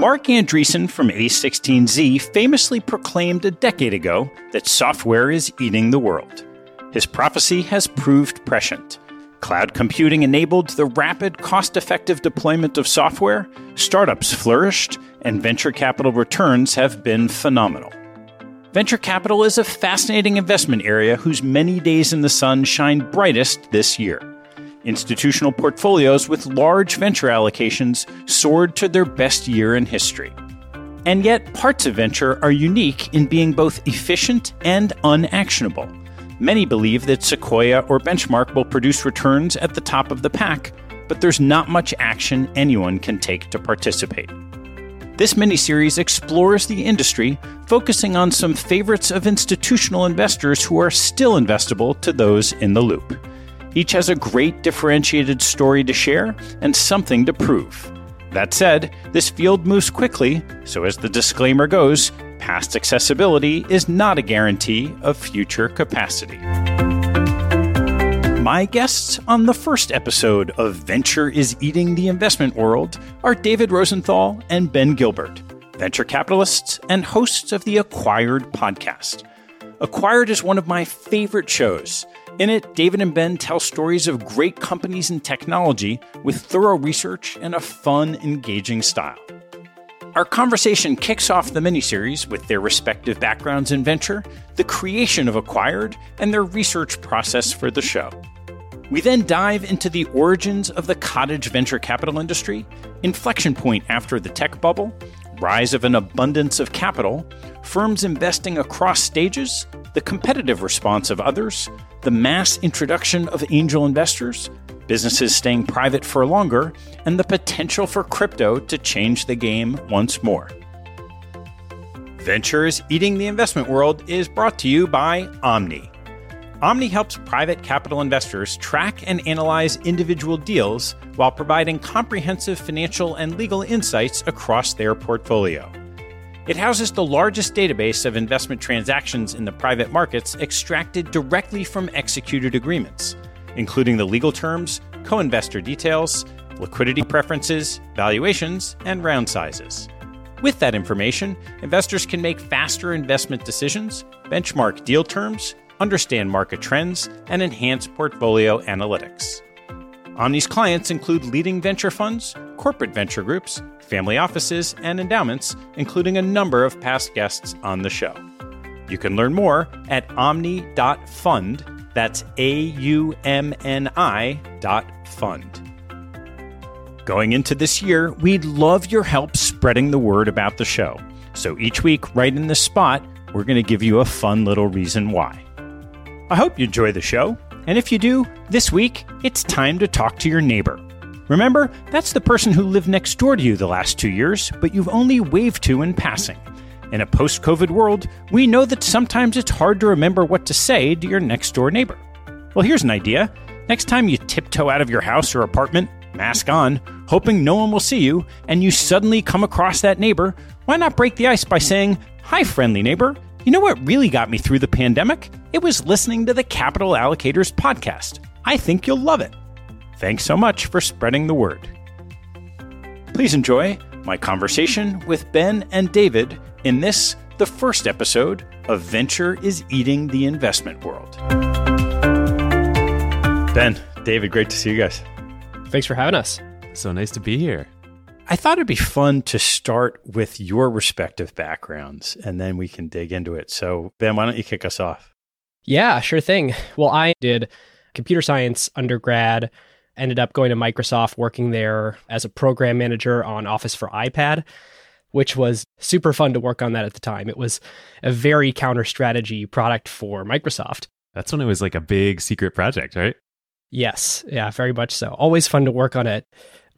Marc Andreessen from A16Z famously proclaimed a decade ago that software is eating the world. His prophecy has proved prescient. Cloud computing enabled the rapid, cost effective deployment of software, startups flourished, and venture capital returns have been phenomenal. Venture capital is a fascinating investment area whose many days in the sun shine brightest this year. Institutional portfolios with large venture allocations soared to their best year in history. And yet, parts of venture are unique in being both efficient and unactionable. Many believe that Sequoia or Benchmark will produce returns at the top of the pack, but there's not much action anyone can take to participate. This miniseries explores the industry, focusing on some favorites of institutional investors who are still investable to those in the loop. Each has a great differentiated story to share and something to prove. That said, this field moves quickly, so as the disclaimer goes, past accessibility is not a guarantee of future capacity. My guests on the first episode of Venture is Eating the Investment World are David Rosenthal and Ben Gilbert, venture capitalists and hosts of the Acquired podcast. Acquired is one of my favorite shows. In it, David and Ben tell stories of great companies and technology with thorough research and a fun, engaging style. Our conversation kicks off the miniseries with their respective backgrounds in venture, the creation of Acquired, and their research process for the show. We then dive into the origins of the cottage venture capital industry, inflection point after the tech bubble, rise of an abundance of capital, firms investing across stages, the competitive response of others, the mass introduction of angel investors, businesses staying private for longer, and the potential for crypto to change the game once more. Ventures Eating the Investment World is brought to you by Aumni. Aumni helps private capital investors track and analyze individual deals while providing comprehensive financial and legal insights across their portfolio. It houses the largest database of investment transactions in the private markets extracted directly from executed agreements, including the legal terms, co investor details, liquidity preferences, valuations, and round sizes. With that information, investors can make faster investment decisions, benchmark deal terms, understand market trends, and enhance portfolio analytics. Aumni's clients include leading venture funds, corporate venture groups, family offices, and endowments, including a number of past guests on the show. You can learn more at aumni.fund. That's A U M N I dot fund. Going into this year, we'd love your help spreading the word about the show. So each week, right in this spot, we're going to give you a fun little reason why. I hope you enjoy the show. And if you do, this week, it's time to talk to your neighbor. Remember, that's the person who lived next door to you the last two years, but you've only waved to in passing. In a post COVID world, we know that sometimes it's hard to remember what to say to your next door neighbor. Well, here's an idea. Next time you tiptoe out of your house or apartment, mask on, hoping no one will see you, and you suddenly come across that neighbor, why not break the ice by saying, Hi, friendly neighbor. You know what really got me through the pandemic? It was listening to the Capital Allocators podcast. I think you'll love it. Thanks so much for spreading the word. Please enjoy my conversation with Ben and David in this, the first episode of Venture is Eating the Investment World. Ben, David, great to see you guys. Thanks for having us. So nice to be here. I thought it'd be fun to start with your respective backgrounds and then we can dig into it. So, Ben, why don't you kick us off? Yeah, sure thing. Well, I did computer science undergrad, ended up going to Microsoft, working there as a program manager on Office for iPad, which was super fun to work on that at the time. It was a very counter strategy product for Microsoft. That's when it was like a big secret project, right? Yes, yeah, very much so. Always fun to work on it.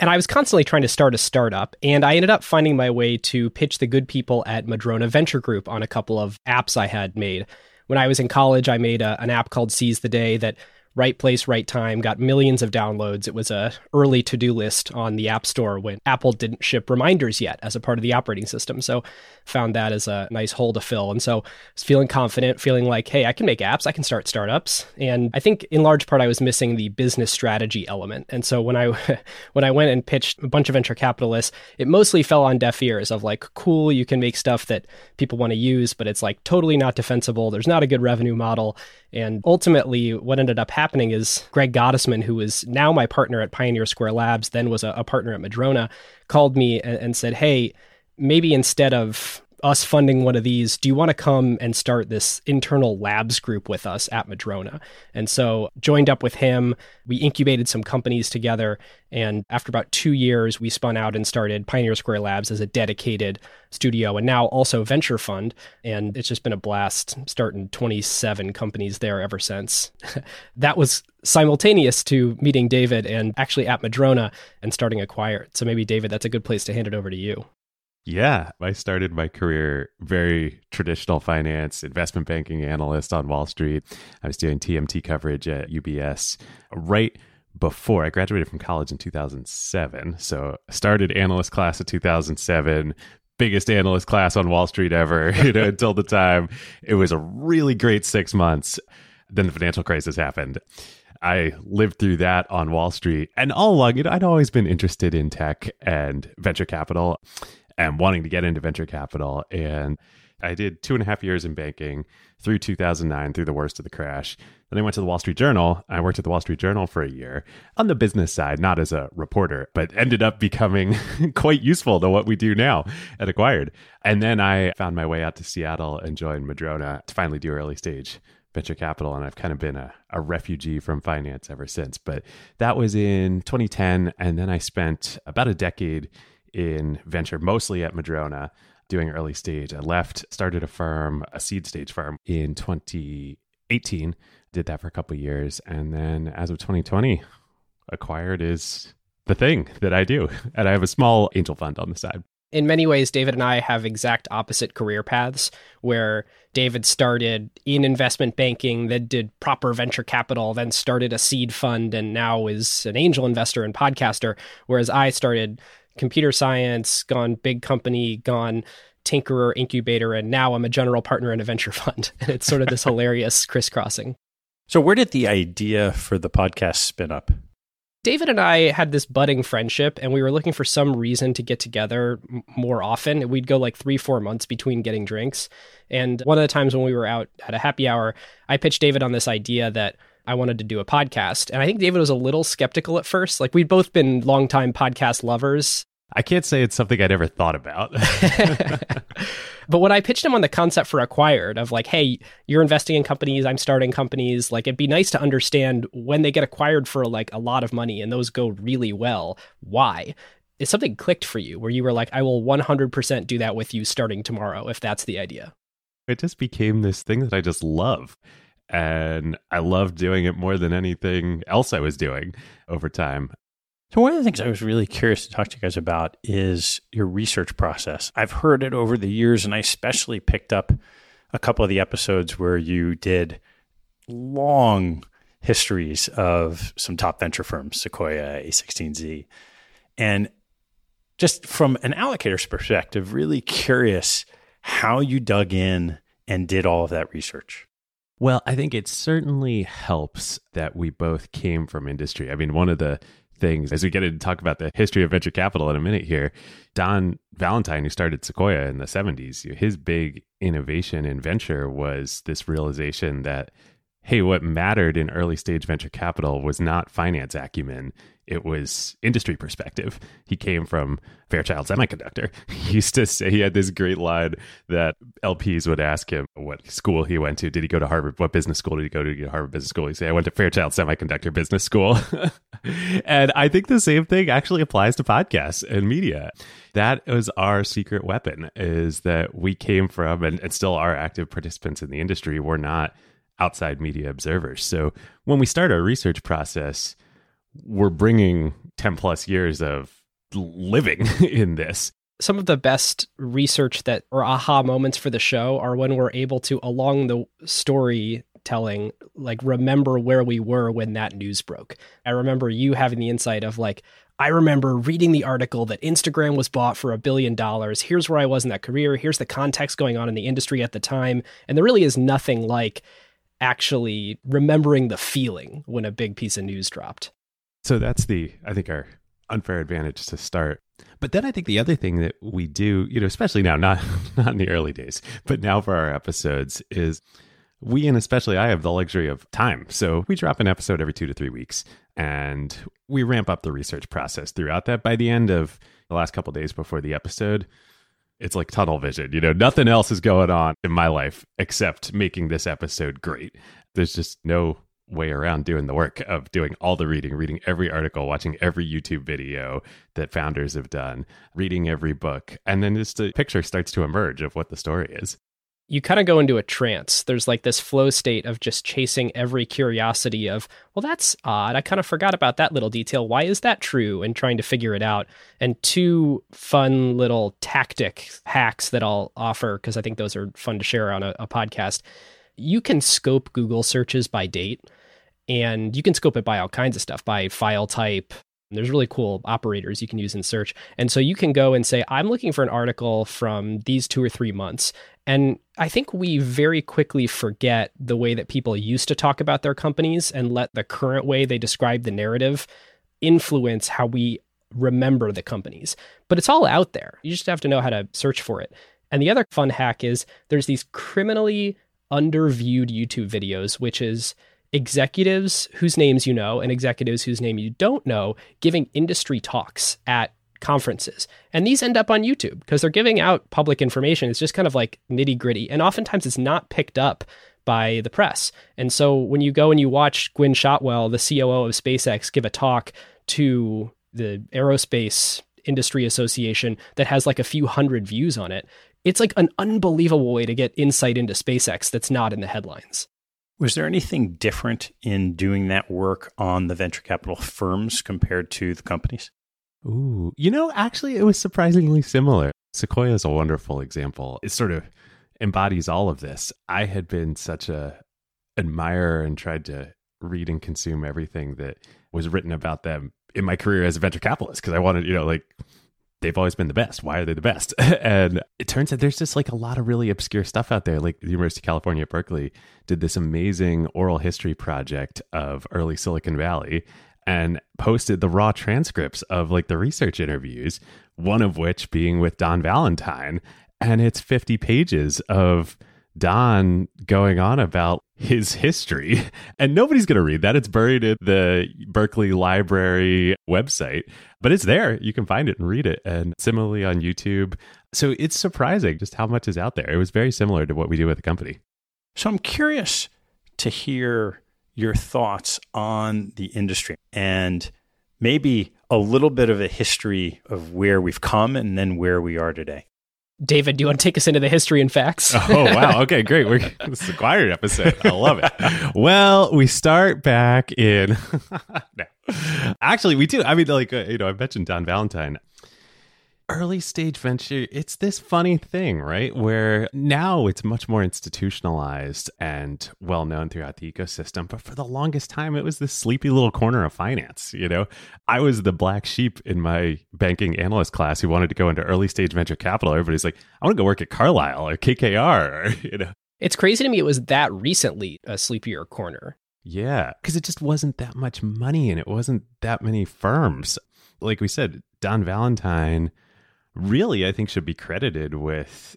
And I was constantly trying to start a startup, and I ended up finding my way to pitch the good people at Madrona Venture Group on a couple of apps I had made. When I was in college, I made a, an app called Seize the Day that right place, right time, got millions of downloads. It was a early to-do list on the App Store when Apple didn't ship reminders yet as a part of the operating system. So found that as a nice hole to fill. And so I was feeling confident, feeling like, hey, I can make apps, I can start startups. And I think in large part I was missing the business strategy element. And so when I when I went and pitched a bunch of venture capitalists, it mostly fell on deaf ears of like, cool, you can make stuff that people want to use, but it's like totally not defensible. There's not a good revenue model. And ultimately, what ended up happening is Greg Gottesman, who is now my partner at Pioneer Square Labs, then was a, a partner at Madrona, called me and, and said, Hey, maybe instead of us funding one of these, do you want to come and start this internal labs group with us at Madrona? And so joined up with him. We incubated some companies together. And after about two years, we spun out and started Pioneer Square Labs as a dedicated studio and now also venture fund. And it's just been a blast starting 27 companies there ever since. that was simultaneous to meeting David and actually at Madrona and starting Acquired. So maybe, David, that's a good place to hand it over to you. Yeah, I started my career very traditional finance, investment banking analyst on Wall Street. I was doing TMT coverage at UBS right before I graduated from college in 2007. So started analyst class in 2007, biggest analyst class on Wall Street ever, you know, until the time. It was a really great 6 months. Then the financial crisis happened. I lived through that on Wall Street. And all along, you know, I'd always been interested in tech and venture capital and wanting to get into venture capital. And I did two and a half years in banking through 2009, through the worst of the crash. Then I went to the Wall Street Journal. I worked at the Wall Street Journal for a year on the business side, not as a reporter, but ended up becoming quite useful to what we do now at Acquired. And then I found my way out to Seattle and joined Madrona to finally do early stage venture capital, and I've kind of been a, a refugee from finance ever since. But that was in 2010. And then I spent about a decade in venture, mostly at Madrona, doing early stage. I left, started a firm, a seed stage firm in 2018, did that for a couple years. And then as of 2020, acquired is the thing that I do. And I have a small angel fund on the side in many ways, David and I have exact opposite career paths where David started in investment banking, then did proper venture capital, then started a seed fund, and now is an angel investor and podcaster. Whereas I started computer science, gone big company, gone tinkerer, incubator, and now I'm a general partner in a venture fund. And it's sort of this hilarious crisscrossing. So, where did the idea for the podcast spin up? David and I had this budding friendship, and we were looking for some reason to get together more often. We'd go like three, four months between getting drinks. And one of the times when we were out at a happy hour, I pitched David on this idea that I wanted to do a podcast. And I think David was a little skeptical at first. Like we'd both been longtime podcast lovers. I can't say it's something I'd ever thought about. but when I pitched him on the concept for acquired of like, hey, you're investing in companies, I'm starting companies, like it'd be nice to understand when they get acquired for like a lot of money and those go really well, why? Is something clicked for you where you were like, I will 100% do that with you starting tomorrow if that's the idea? It just became this thing that I just love. And I loved doing it more than anything else I was doing over time. So, one of the things I was really curious to talk to you guys about is your research process. I've heard it over the years, and I especially picked up a couple of the episodes where you did long histories of some top venture firms, Sequoia, A16Z. And just from an allocator's perspective, really curious how you dug in and did all of that research. Well, I think it certainly helps that we both came from industry. I mean, one of the things as we get into talk about the history of venture capital in a minute here. Don Valentine, who started Sequoia in the 70s, his big innovation in venture was this realization that, hey, what mattered in early stage venture capital was not finance acumen it was industry perspective. He came from Fairchild Semiconductor. He used to say he had this great line that LPs would ask him what school he went to. Did he go to Harvard? What business school did he go to? Did he go to Harvard Business School? He'd say, I went to Fairchild Semiconductor Business School. and I think the same thing actually applies to podcasts and media. That is our secret weapon is that we came from and, and still are active participants in the industry. We're not outside media observers. So when we start our research process, we're bringing 10 plus years of living in this. Some of the best research that or aha moments for the show are when we're able to, along the storytelling, like remember where we were when that news broke. I remember you having the insight of like, I remember reading the article that Instagram was bought for a billion dollars. Here's where I was in that career. Here's the context going on in the industry at the time. And there really is nothing like actually remembering the feeling when a big piece of news dropped. So that's the, I think, our unfair advantage to start. But then I think the other thing that we do, you know, especially now, not not in the early days, but now for our episodes is we and especially I have the luxury of time. So we drop an episode every two to three weeks and we ramp up the research process throughout that. By the end of the last couple days before the episode, it's like tunnel vision. You know, nothing else is going on in my life except making this episode great. There's just no way around doing the work of doing all the reading, reading every article, watching every YouTube video that founders have done, reading every book. And then just a picture starts to emerge of what the story is. You kind of go into a trance. There's like this flow state of just chasing every curiosity of, well, that's odd. I kind of forgot about that little detail. Why is that true? And trying to figure it out. And two fun little tactic hacks that I'll offer, because I think those are fun to share on a, a podcast. You can scope Google searches by date and you can scope it by all kinds of stuff by file type there's really cool operators you can use in search. And so you can go and say i'm looking for an article from these two or three months. And i think we very quickly forget the way that people used to talk about their companies and let the current way they describe the narrative influence how we remember the companies. But it's all out there. You just have to know how to search for it. And the other fun hack is there's these criminally underviewed youtube videos which is executives whose names you know and executives whose name you don't know giving industry talks at conferences. And these end up on YouTube because they're giving out public information. It's just kind of like nitty gritty. And oftentimes it's not picked up by the press. And so when you go and you watch Gwynne Shotwell, the COO of SpaceX, give a talk to the aerospace industry association that has like a few hundred views on it, it's like an unbelievable way to get insight into SpaceX that's not in the headlines. Was there anything different in doing that work on the venture capital firms compared to the companies? Ooh, you know, actually, it was surprisingly similar. Sequoia is a wonderful example. It sort of embodies all of this. I had been such a admirer and tried to read and consume everything that was written about them in my career as a venture capitalist because I wanted, you know, like they've always been the best. Why are they the best? and it turns out there's just like a lot of really obscure stuff out there. Like the University of California Berkeley did this amazing oral history project of early Silicon Valley and posted the raw transcripts of like the research interviews, one of which being with Don Valentine. And it's 50 pages of Don going on about his history. And nobody's going to read that. It's buried in the Berkeley Library website, but it's there. You can find it and read it. And similarly on YouTube. So it's surprising just how much is out there. It was very similar to what we do with the company. So I'm curious to hear your thoughts on the industry and maybe a little bit of a history of where we've come and then where we are today. David, do you want to take us into the history and facts? oh wow! Okay, great. We're this is a quiet episode. I love it. Well, we start back in. no. Actually, we do. I mean, like uh, you know, I mentioned Don Valentine early stage venture, it's this funny thing, right? Where now it's much more institutionalized and well known throughout the ecosystem. But for the longest time, it was this sleepy little corner of finance. You know, I was the black sheep in my banking analyst class who wanted to go into early stage venture capital. Everybody's like, I want to go work at Carlyle or KKR, or, you know. It's crazy to me it was that recently a sleepier corner. Yeah, because it just wasn't that much money and it wasn't that many firms. Like we said, Don Valentine really, I think, should be credited with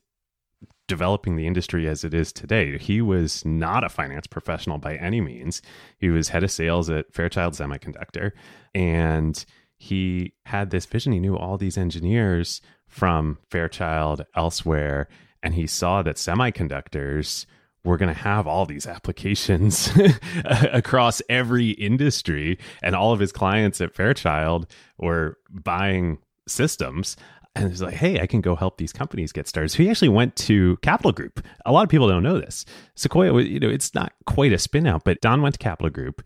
developing the industry as it is today. He was not a finance professional by any means. He was head of sales at Fairchild Semiconductor and he had this vision. He knew all these engineers from Fairchild elsewhere and he saw that semiconductors were going to have all these applications across every industry and all of his clients at Fairchild were buying systems and he's like, hey, I can go help these companies get started. So he actually went to Capital Group. A lot of people don't know this. Sequoia, you know, it's not quite a spin out, but Don went to Capital Group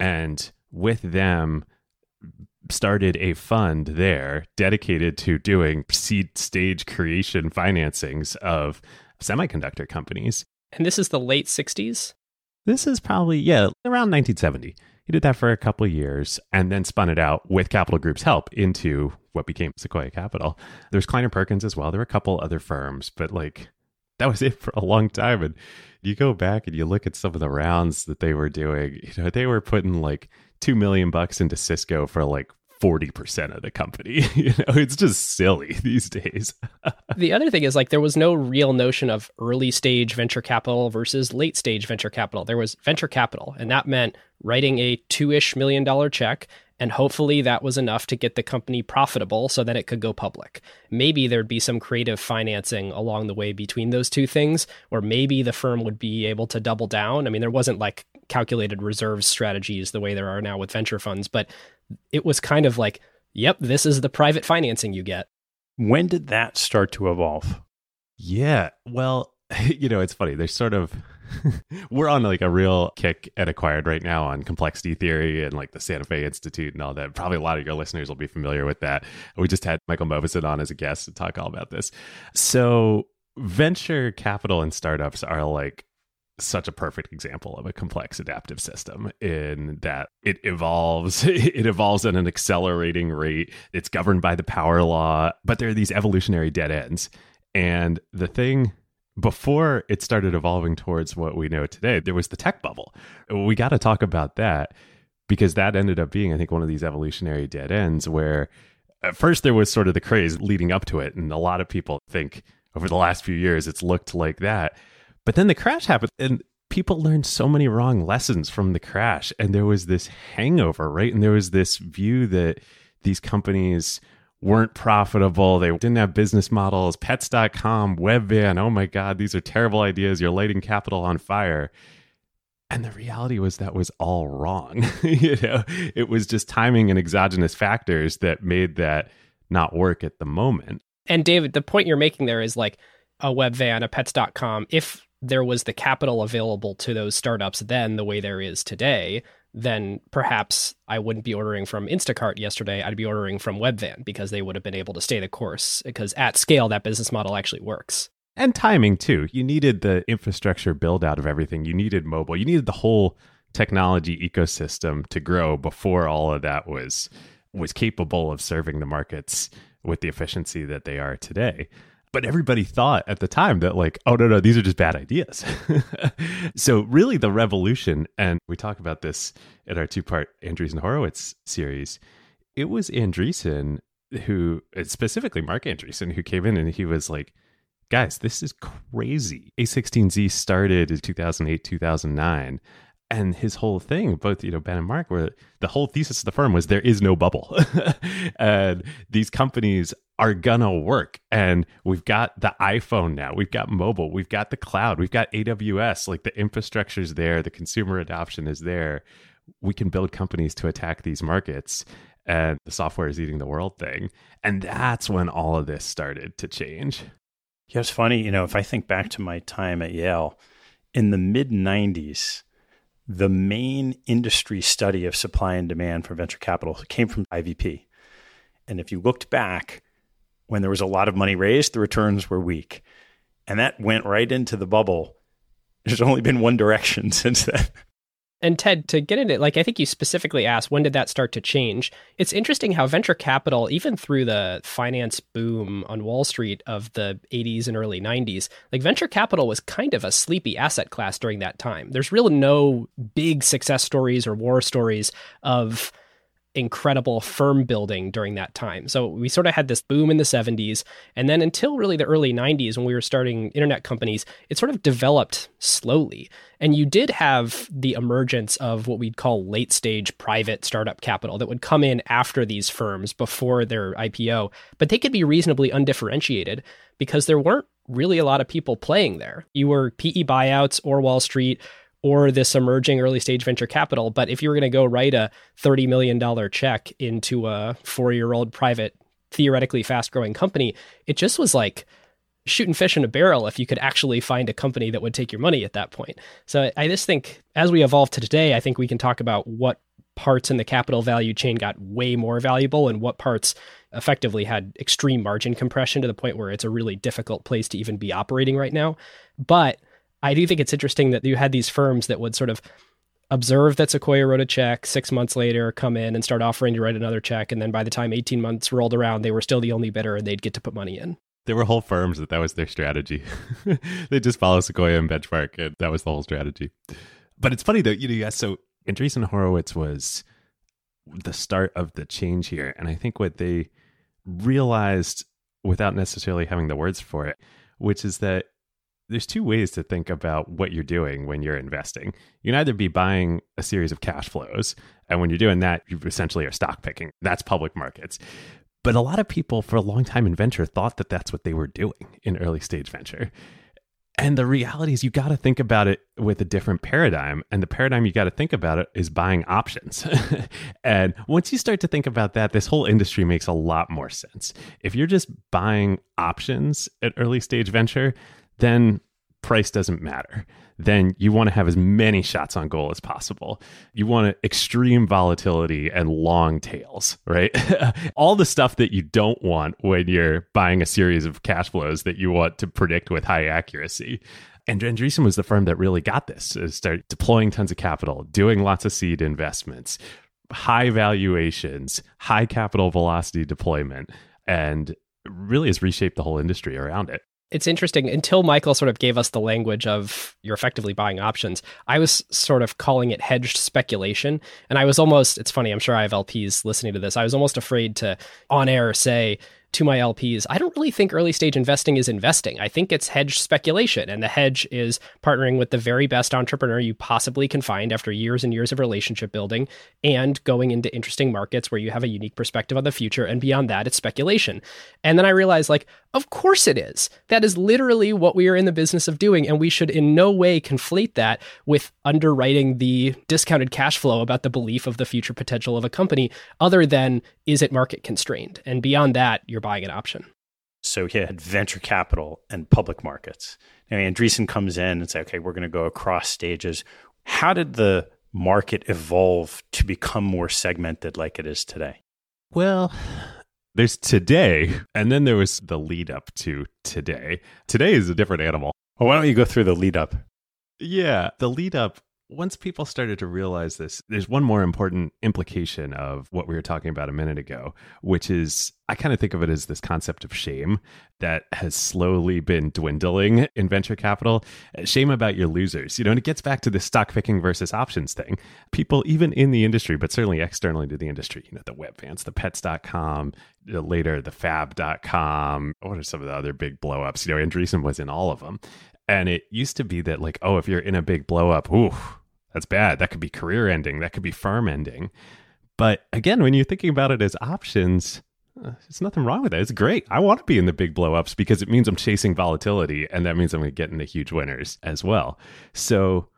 and with them started a fund there dedicated to doing seed stage creation financings of semiconductor companies. And this is the late 60s? This is probably, yeah, around 1970. He did that for a couple years and then spun it out with Capital Group's help into what became Sequoia Capital. There's Kleiner Perkins as well. There were a couple other firms, but like that was it for a long time. And you go back and you look at some of the rounds that they were doing, you know, they were putting like two million bucks into Cisco for like 40% of the company. you know, it's just silly these days. the other thing is like there was no real notion of early stage venture capital versus late stage venture capital. There was venture capital, and that meant writing a two ish million dollar check. And hopefully that was enough to get the company profitable so that it could go public. Maybe there'd be some creative financing along the way between those two things, or maybe the firm would be able to double down. I mean, there wasn't like calculated reserves strategies the way there are now with venture funds, but it was kind of like, yep, this is the private financing you get. When did that start to evolve? Yeah. Well, you know, it's funny. There's sort of we're on like a real kick at acquired right now on complexity theory and like the Santa Fe Institute and all that. Probably a lot of your listeners will be familiar with that. We just had Michael Mauboussin on as a guest to talk all about this. So venture capital and startups are like such a perfect example of a complex adaptive system in that it evolves it evolves at an accelerating rate. It's governed by the power law but there are these evolutionary dead ends. And the thing before it started evolving towards what we know today there was the tech bubble. We got to talk about that because that ended up being i think one of these evolutionary dead ends where at first there was sort of the craze leading up to it. And a lot of people think over the last few years it's looked like that but then the crash happened and people learned so many wrong lessons from the crash. And there was this hangover, right? And there was this view that these companies weren't profitable. They didn't have business models. Pets.com, Webvan. Oh my God, these are terrible ideas. You're lighting capital on fire. And the reality was that was all wrong. you know, it was just timing and exogenous factors that made that not work at the moment. And David, the point you're making there is like a Webvan, a pets.com. If there was the capital available to those startups then the way there is today, then perhaps I wouldn't be ordering from Instacart yesterday. I'd be ordering from Webvan because they would have been able to stay the course because at scale, that business model actually works. And timing too. You needed the infrastructure build out of everything. You needed mobile. You needed the whole technology ecosystem to grow before all of that was was capable of serving the markets with the efficiency that they are today but everybody thought at the time that like oh no no these are just bad ideas. So really the revolution and we talk about this in our two part andreessen horowitz series. It was andreessen who specifically marc andreessen who came in and he was like guys this is crazy. A16z started in 2008 2009 and his whole thing both you know ben and Marc, were the whole thesis of the firm was there is no bubble. And these companies are gonna work. And we've got the iphone now. We've got mobile. We've got the cloud. We've got aws like the infrastructure is there. The consumer adoption is there. We can build companies to attack these markets. And the software is eating the world thing. And that's when all of this started to change. Yeah it's funny you know if i think back to my time at yale in the mid 90s the main industry study of supply and demand for venture capital came from IVP. And if you looked back, when there was a lot of money raised, the returns were weak. And that went right into the bubble. There's only been one direction since then. And Ted, to get into like I think you specifically asked when did that start to change? It's interesting how venture capital, even through the finance boom on Wall Street of the 80s and early 90s, like venture capital was kind of a sleepy asset class during that time. There's really no big success stories or war stories of incredible firm building during that time. So we sort of had this boom in the 70s. And then until really the early 90s, when we were starting internet companies, it sort of developed slowly. And you did have the emergence of what we'd call late stage private startup capital that would come in after these firms before their IPO, but they could be reasonably undifferentiated because there weren't really a lot of people playing there. You were PE buyouts or Wall Street or this emerging early stage venture capital. But if you were going to go write a $30 million check into a four year old private, theoretically fast growing company, it just was like shooting fish in a barrel if you could actually find a company that would take your money at that point. So I just think as we evolve to today, I think we can talk about what parts in the capital value chain got way more valuable and what parts effectively had extreme margin compression to the point where it's a really difficult place to even be operating right now. But I do think it's interesting that you had these firms that would sort of observe that Sequoia wrote a check six months later, come in and start offering to write another check. And then by the time 18 months rolled around, they were still the only bidder and they'd get to put money in. There were whole firms that that was their strategy. they just follow Sequoia and benchmark, and that was the whole strategy. But it's funny though, you know, yeah, so Andreessen Horowitz was the start of the change here. And I think what they realized without necessarily having the words for it, which is that there's two ways to think about what you're doing when you're investing. You can either be buying a series of cash flows, and when you're doing that, you essentially are stock picking. That's public markets. But a lot of people for a long time in venture thought that that's what they were doing in early stage venture. And the reality is, you got to think about it with a different paradigm. And the paradigm you got to think about it is buying options. and once you start to think about that, this whole industry makes a lot more sense. If you're just buying options at early stage venture, then price doesn't matter. Then you want to have as many shots on goal as possible. You want extreme volatility and long tails, right? All the stuff that you don't want when you're buying a series of cash flows that you want to predict with high accuracy. And Andreessen was the firm that really got this. Start deploying tons of capital, doing lots of seed investments, high valuations, high capital velocity deployment, and really has reshaped the whole industry around it it's interesting until Michael sort of gave us the language of you're effectively buying options. I was sort of calling it hedged speculation. And I was almost, it's funny, I'm sure I have LPs listening to this. I was almost afraid to on air say, to my LPs, I don't really think early stage investing is investing. I think it's hedged speculation. And the hedge is partnering with the very best entrepreneur you possibly can find after years and years of relationship building and going into interesting markets where you have a unique perspective on the future. And beyond that, it's speculation. And then I realized, like, of course it is. That is literally what we are in the business of doing. And we should in no way conflate that with underwriting the discounted cash flow about the belief of the future potential of a company, other than is it market constrained? And beyond that, you're buying an option. So he had venture capital and public markets. Now Andreessen comes in and say, okay, we're going to go across stages. How did the market evolve to become more segmented like it is today? Well, there's today, and then there was the lead up to today. Today is a different animal. Well, why don't you go through the lead up? Yeah, the lead up once people started to realize this, there's one more important implication of what we were talking about a minute ago, which is I kind of think of it as this concept of shame that has slowly been dwindling in venture capital. Shame about your losers. You know, and it gets back to the stock picking versus options thing. People, even in the industry, but certainly externally to the industry, you know, the Webvans, the pets.com, later the fab.com. What are some of the other big blowups? You know, Andreessen was in all of them. And it used to be that, like, oh, if you're in a big blow up, ooh, that's bad. That could be career ending. That could be firm ending. But again, when you're thinking about it as options, uh, there's nothing wrong with that. It's great. I want to be in the big blow ups because it means I'm chasing volatility and that means I'm going to get into huge winners as well. So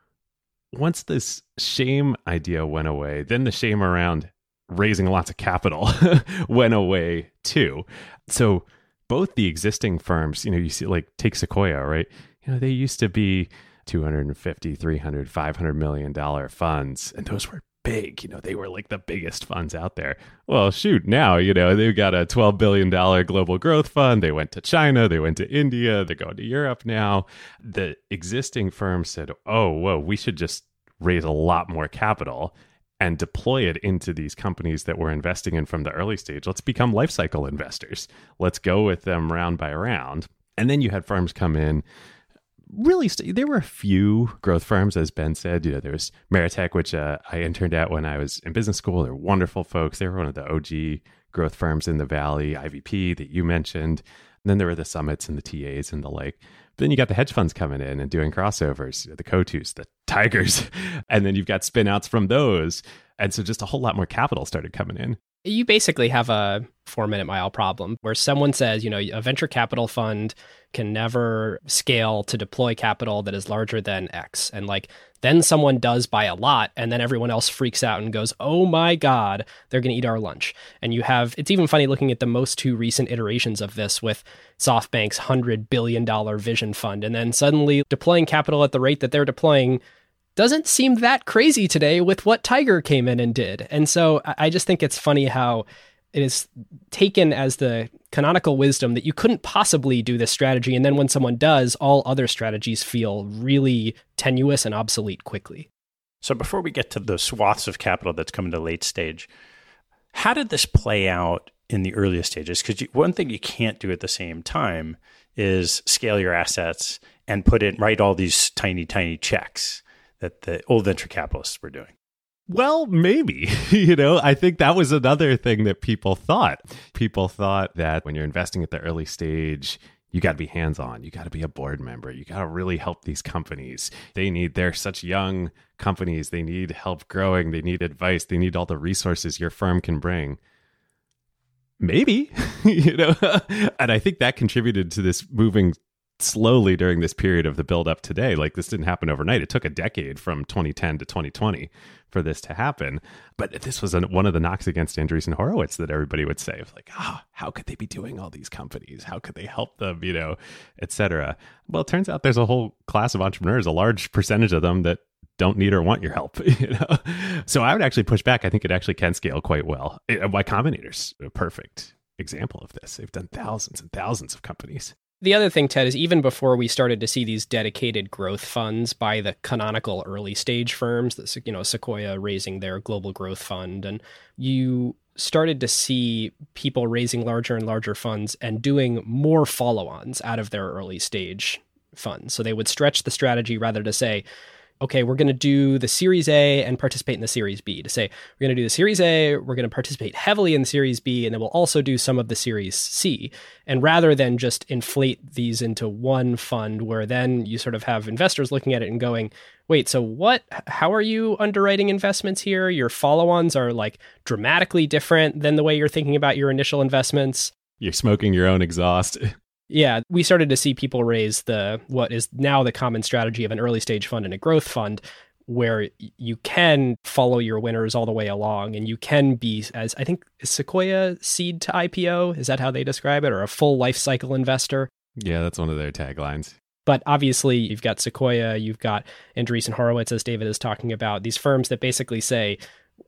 once this shame idea went away, then the shame around raising lots of capital went away too. So both the existing firms, you know, you see like take Sequoia, right? you know, they used to be 250, 300, 500 million dollar funds, and those were big. You know, they were like the biggest funds out there. Well, shoot, now, you know, they've got a $12 billion global growth fund. They went to China, they went to India, they're going to Europe now. The existing firms said, oh, whoa, we should just raise a lot more capital and deploy it into these companies that we're investing in from the early stage. Let's become life cycle investors. Let's go with them round by round. And then you had firms come in really st- there were a few growth firms as ben said you know there was meritech which uh, i interned at when i was in business school. They're wonderful folks. They were one of the og growth firms in the valley ivp that you mentioned. And then there were the summits and the tas and the like. But then you got the hedge funds coming in and doing crossovers the Coatues the tigers and then you've got spinouts from those. And so just a whole lot more capital started coming in you basically have a four minute mile problem where someone says, you know, a venture capital fund can never scale to deploy capital that is larger than X. And like, then someone does buy a lot, and then everyone else freaks out and goes, oh my God, they're going to eat our lunch. And you have, it's even funny looking at the most two recent iterations of this with SoftBank's $100 billion vision fund. And then suddenly deploying capital at the rate that they're deploying doesn't seem that crazy today with what Tiger came in and did. And so I just think it's funny how it is taken as the canonical wisdom that you couldn't possibly do this strategy. And then when someone does, all other strategies feel really tenuous and obsolete quickly. So before we get to the swaths of capital that's coming to late stage, how did this play out in the earliest stages? Because one thing you can't do at the same time is scale your assets and put in, write all these tiny, tiny checks that the old venture capitalists were doing. Well, maybe. you know, I think that was another thing that people thought. People thought that when you're investing at the early stage, you got to be hands on. You got to be a board member. You got to really help these companies. They need, they're such young companies. They need help growing. They need advice. They need all the resources your firm can bring. Maybe, you know, and I think that contributed to this moving slowly during this period of the build up today. Like this didn't happen overnight. It took a decade from 2010 to 2020 for this to happen. But this was one of the knocks against Andreessen Horowitz that everybody would say like, oh, how could they be doing all these companies? How could they help them, you know, etc. Well, it turns out there's a whole class of entrepreneurs, a large percentage of them that don't need or want your help. You know, so I would actually push back. I think it actually can scale quite well. Uh, y Combinator's a perfect example of this. They've done thousands and thousands of companies. The other thing, Ted, is even before we started to see these dedicated growth funds by the canonical early stage firms, you know Sequoia raising their global growth fund, and you started to see people raising larger and larger funds and doing more follow-ons out of their early stage funds. So they would stretch the strategy rather to say, okay, we're going to do the Series A and participate in the Series B. To say, we're going to do the Series A, we're going to participate heavily in the Series B, and then we'll also do some of the Series C. And rather than just inflate these into one fund, where then you sort of have investors looking at it and going, wait, so what? How are you underwriting investments here? Your follow ons are like dramatically different than the way you're thinking about your initial investments. You're smoking your own exhaust. Yeah, we started to see people raise the what is now the common strategy of an early stage fund and a growth fund where you can follow your winners all the way along and you can be as I think Sequoia seed to IPO, is that how they describe it or a full life cycle investor? Yeah, that's one of their taglines. But obviously, you've got Sequoia, you've got Andreessen Horowitz, as David is talking about, these firms that basically say,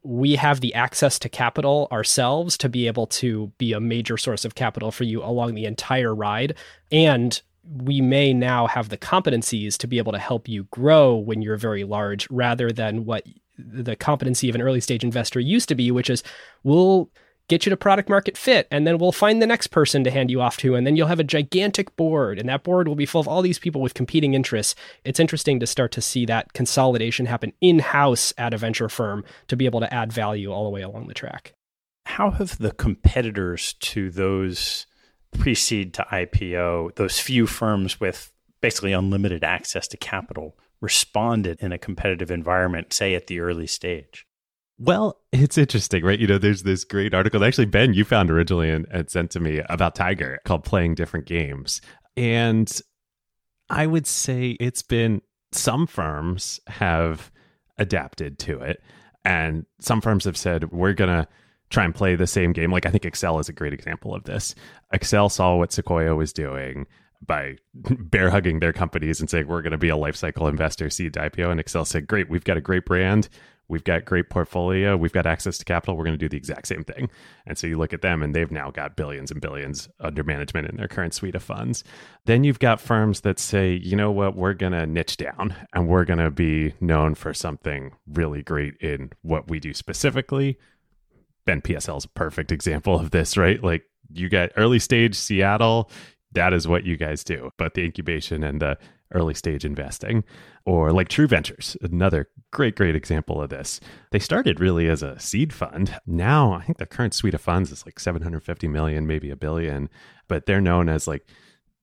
we have the access to capital ourselves to be able to be a major source of capital for you along the entire ride. And we may now have the competencies to be able to help you grow when you're very large rather than what the competency of an early stage investor used to be, which is we'll get you to product market fit, and then we'll find the next person to hand you off to, and then you'll have a gigantic board, and that board will be full of all these people with competing interests. It's interesting to start to see that consolidation happen in house at a venture firm to be able to add value all the way along the track. How have the competitors to those pre seed to IPO, those few firms with basically unlimited access to capital, responded in a competitive environment, say at the early stage? Well, it's interesting, right? You know, there's this great article. That actually, Ben, you found originally and, and sent to me about Tiger called Playing Different Games. And I would say it's been some firms have adapted to it. And some firms have said, we're going to try and play the same game. Like I think Accel is a great example of this. Accel saw what Sequoia was doing by bear hugging their companies and saying, we're going to be a life cycle investor, seed IPO. And Accel said, great, we've got a great brand. We've got great portfolio. We've got access to capital. We're going to do the exact same thing. And so you look at them and they've now got billions and billions under management in their current suite of funds. Then you've got firms that say, you know what, we're going to niche down and we're going to be known for something really great in what we do specifically. Ben PSL is a perfect example of this, right? Like you got early stage Seattle, that is what you guys do. But the incubation and the early stage investing, or like True Ventures, another great, great example of this. They started really as a seed fund. Now, I think the current suite of funds is like 750 million, maybe a billion, but they're known as like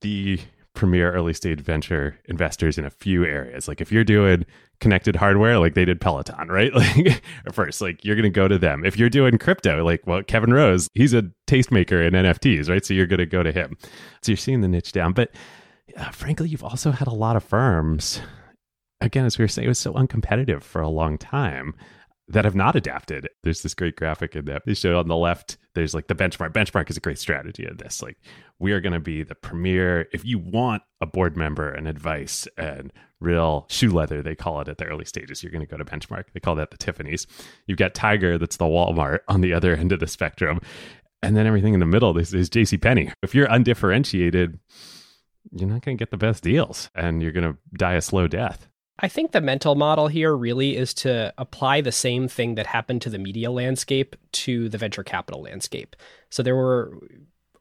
the premier early stage venture investors in a few areas. Like if you're doing connected hardware, like they did Peloton, right? Like first, like you're going to go to them. If you're doing crypto, like well, Kevin Rose, he's a tastemaker in NFTs, right? So you're going to go to him. So you're seeing the niche down, but uh, frankly, you've also had a lot of firms. Again, as we were saying, it was so uncompetitive for a long time that have not adapted. There's this great graphic in that they show on the left. There's like the benchmark. Benchmark is a great strategy of this. Like we are going to be the premier. If you want a board member and advice and real shoe leather, they call it at the early stages. You're going to go to Benchmark. They call that the Tiffany's. You've got Tiger, that's the Walmart on the other end of the spectrum, and then everything in the middle. Is J.C. Penney. If you're undifferentiated you're not going to get the best deals and you're going to die a slow death. I think the mental model here really is to apply the same thing that happened to the media landscape to the venture capital landscape. So there were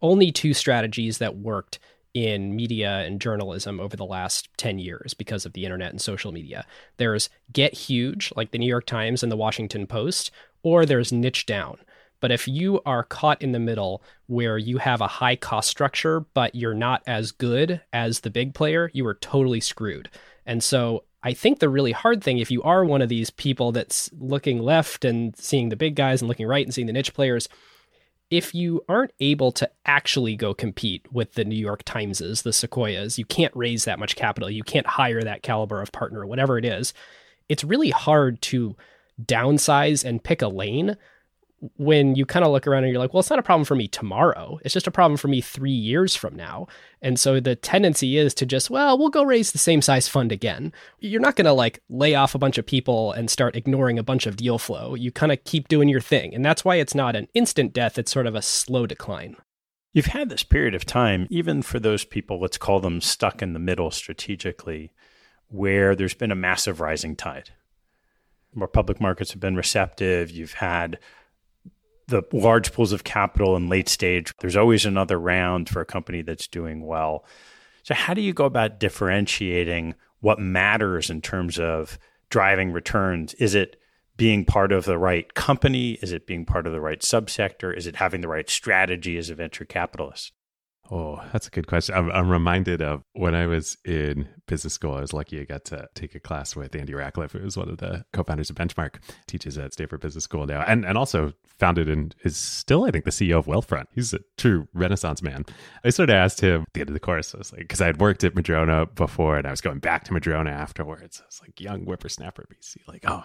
only two strategies that worked in media and journalism over the last 10 years because of the internet and social media. There's get huge, like the New York Times and the Washington Post, or there's niche down. But if you are caught in the middle where you have a high cost structure, but you're not as good as the big player, you are totally screwed. And so I think the really hard thing, if you are one of these people that's looking left and seeing the big guys and looking right and seeing the niche players, if you aren't able to actually go compete with the New York Timeses, the Sequoias, you can't raise that much capital, you can't hire that caliber of partner, whatever it is, it's really hard to downsize and pick a lane when you kind of look around and you're like, well, it's not a problem for me tomorrow. It's just a problem for me three years from now. And so the tendency is to just, well, we'll go raise the same size fund again. You're not going to like lay off a bunch of people and start ignoring a bunch of deal flow. You kind of keep doing your thing. And that's why it's not an instant death, it's sort of a slow decline. You've had this period of time, even for those people, let's call them stuck in the middle strategically, where there's been a massive rising tide. Where public markets have been receptive. You've had the large pools of capital in late stage, there's always another round for a company that's doing well. So, how do you go about differentiating what matters in terms of driving returns? Is it being part of the right company? Is it being part of the right subsector? Is it having the right strategy as a venture capitalist? Oh, that's a good question. I'm, I'm, reminded of when I was in business school. I was lucky I got to take a class with Andy Rachleff, who was one of the co-founders of Benchmark, teaches at Stanford Business School now, and and also founded and is still, I think, the CEO of Wealthfront. He's a true Renaissance man. I sort of asked him at the end of the course. I was like, because I had worked at Madrona before, and I was going back to Madrona afterwards. I was like, young whippersnapper BC, like, oh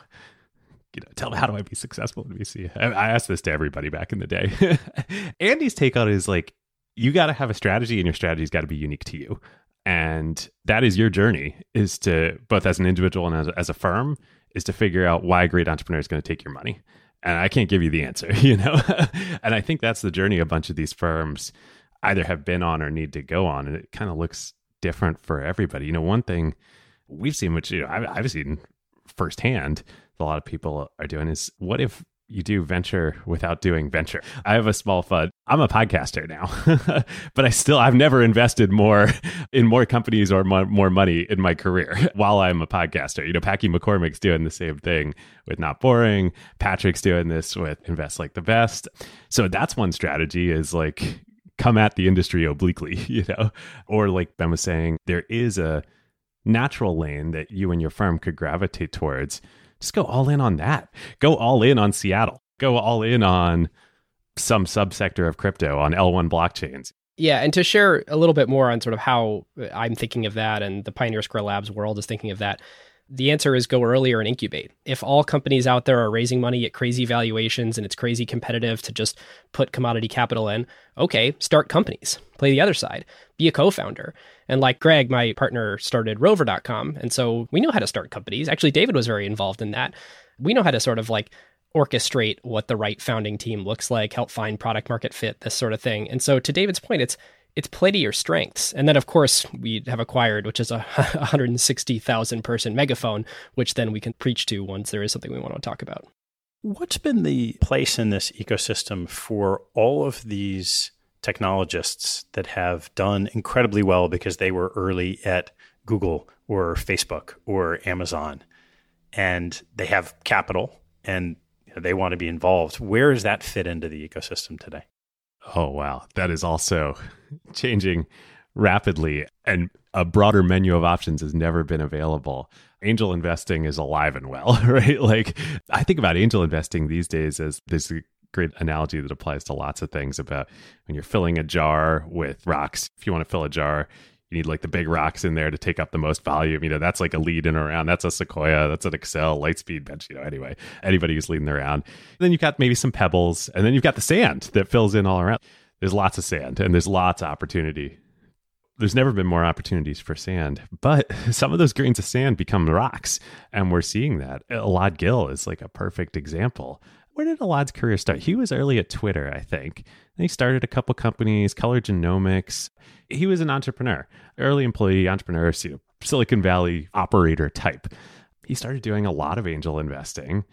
you know, tell me how do I be successful in VC? I, I asked this to everybody back in the day. Andy's take on it is like, you got to have a strategy, and your strategy's got to be unique to you. And that is your journey, is to both as an individual and as, as a firm, is to figure out why a great entrepreneur is going to take your money. And I can't give you the answer, you know. and I think that's the journey a bunch of these firms either have been on or need to go on, and it kind of looks different for everybody. You know, one thing we've seen, which you know I've, I've seen firsthand a lot of people are doing is what if you do venture without doing venture. I have a small fund. I'm a podcaster now, but I still I've never invested more in more companies or more, more money in my career while I'm a podcaster. You know, Packy McCormick's doing the same thing with Not Boring. Patrick's doing this with Invest Like the Best. So that's one strategy is like come at the industry obliquely, you know, or like Ben was saying, there is a natural lane that you and your firm could gravitate towards just go all in on that. Go all in on Seattle. Go all in on some subsector of crypto on L1 blockchains. Yeah, and to share a little bit more on sort of how uh, I'm thinking of that and the Pioneer Square Labs world is thinking of that, the answer is go earlier and incubate. If all companies out there are raising money at crazy valuations and it's crazy competitive to just put commodity capital in, okay, start companies. Play the other side. Be a co-founder. And like Greg, my partner started rover.com, and so we know how to start companies. Actually, David was very involved in that. We know how to sort of like orchestrate what the right founding team looks like, help find product market fit, this sort of thing. And so to David's point, it's it's play to your strengths. And then, of course, we have acquired, which is a 160,000 person megaphone, which then we can preach to once there is something we want to talk about. What's been the place in this ecosystem for all of these technologists that have done incredibly well because they were early at Google or Facebook or Amazon and they have capital and they want to be involved? Where does that fit into the ecosystem today? Oh, wow. That is also changing rapidly, and a broader menu of options has never been available. Angel investing is alive and well, right? Like, I think about angel investing these days as this great analogy that applies to lots of things about when you're filling a jar with rocks. If you want to fill a jar, you need like the big rocks in there to take up the most volume. You know, that's like a lead in around. That's a Sequoia. That's an Accel Lightspeed bench. You know, anyway, anybody who's leading around. then you've got maybe some pebbles, and then you've got the sand that fills in all around. There's lots of sand, and there's lots of opportunity. There's never been more opportunities for sand, but some of those grains of sand become rocks, and we're seeing that. Elad Gil is like a perfect example where did Elad's career start? He was early at Twitter, I think. And he started a couple companies, Color Genomics. He was an entrepreneur, early employee, entrepreneur, Silicon Valley operator type. He started doing a lot of angel investing.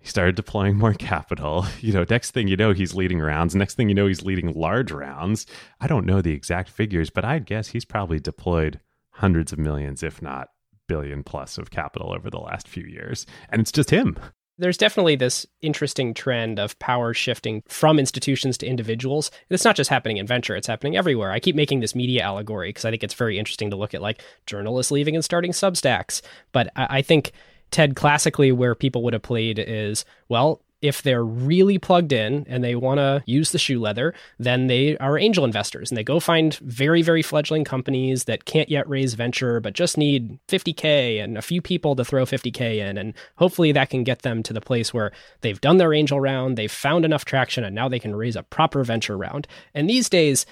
He started deploying more capital. You know, next thing you know, he's leading rounds. Next thing you know, he's leading large rounds. I don't know the exact figures, but I'd guess he's probably deployed hundreds of millions, if not billion plus of capital over the last few years. And it's just him there's definitely this interesting trend of power shifting from institutions to individuals. And it's not just happening in venture, it's happening everywhere. I keep making this media allegory because I think it's very interesting to look at like journalists leaving and starting Substacks. But I think Ted classically where people would have played is well, if they're really plugged in and they want to use the shoe leather, then they are angel investors and they go find very, very fledgling companies that can't yet raise venture, but just need 50K and a few people to throw 50K in. And hopefully that can get them to the place where they've done their angel round, they've found enough traction, and now they can raise a proper venture round. And these days,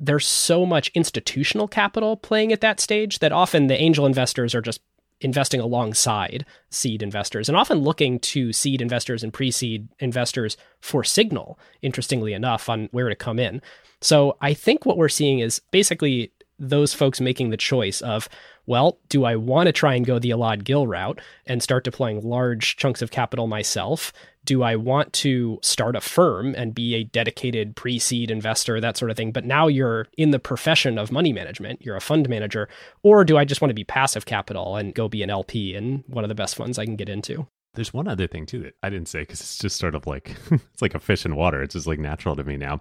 there's so much institutional capital playing at that stage that often the angel investors are just investing alongside seed investors and often looking to seed investors and pre seed investors for signal, interestingly enough, on where to come in. So I think what we're seeing is basically those folks making the choice of, well, do I want to try and go the Elad Gil route and start deploying large chunks of capital myself do I want to start a firm and be a dedicated pre seed investor, that sort of thing? But now you're in the profession of money management, you're a fund manager. Or do I just want to be passive capital and go be an LP in one of the best funds I can get into? There's one other thing too that I didn't say because it's just sort of like it's like a fish in water. It's just like natural to me now.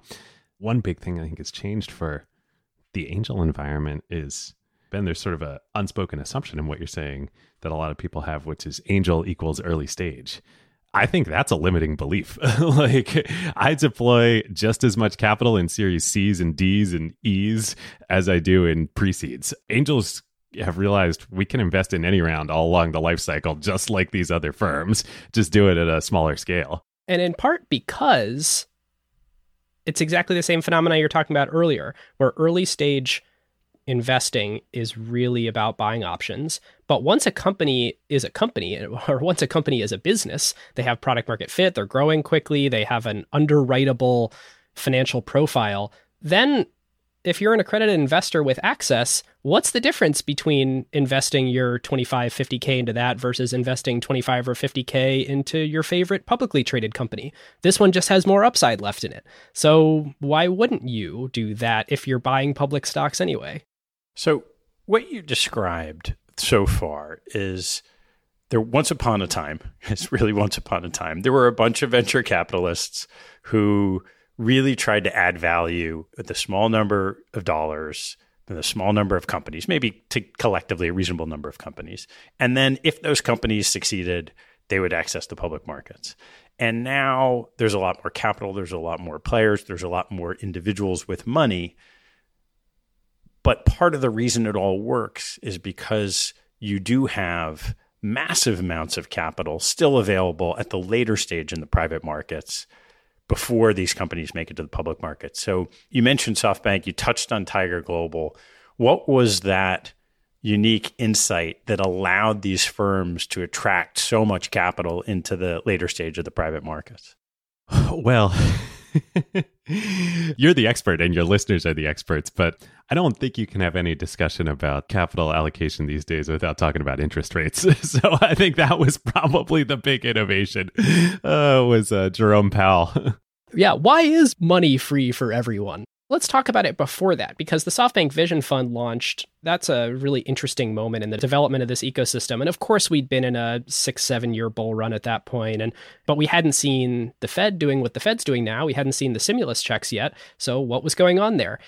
One big thing I think has changed for the angel environment is Ben, there's sort of a unspoken assumption in what you're saying that a lot of people have, which is angel equals early stage. I think that's a limiting belief. like I deploy just as much capital in series C's and D's and E's as I do in pre-seeds. Angels have realized we can invest in any round all along the life cycle, just like these other firms, just do it at a smaller scale. And in part because it's exactly the same phenomena you're talking about earlier, where early stage investing is really about buying options. But once a company is a company, or once a company is a business, they have product market fit, they're growing quickly, they have an underwritable financial profile, then if you're an accredited investor with access, what's the difference between investing your 25, 50K into that versus investing 25 or 50K into your favorite publicly traded company? This one just has more upside left in it. So why wouldn't you do that if you're buying public stocks anyway? So, what you described so far is there once upon a time, it's really once upon a time, there were a bunch of venture capitalists who really tried to add value with a small number of dollars and a small number of companies, maybe to collectively a reasonable number of companies. And then if those companies succeeded, they would access the public markets. And now there's a lot more capital, there's a lot more players, there's a lot more individuals with money but part of the reason it all works is because you do have massive amounts of capital still available at the later stage in the private markets before these companies make it to the public market. So you mentioned SoftBank, you touched on Tiger Global. What was that unique insight that allowed these firms to attract so much capital into the later stage of the private markets? Well, You're the expert and your listeners are the experts, but I don't think you can have any discussion about capital allocation these days without talking about interest rates. so I think that was probably the big innovation uh, was uh, Jerome Powell. yeah, why is money free for everyone? Let's talk about it before that because the SoftBank Vision Fund launched. That's a really interesting moment in the development of this ecosystem. And of course, we'd been in a six, seven year bull run at that point, and but we hadn't seen the Fed doing what the Fed's doing now. We hadn't seen the stimulus checks yet. So what was going on there?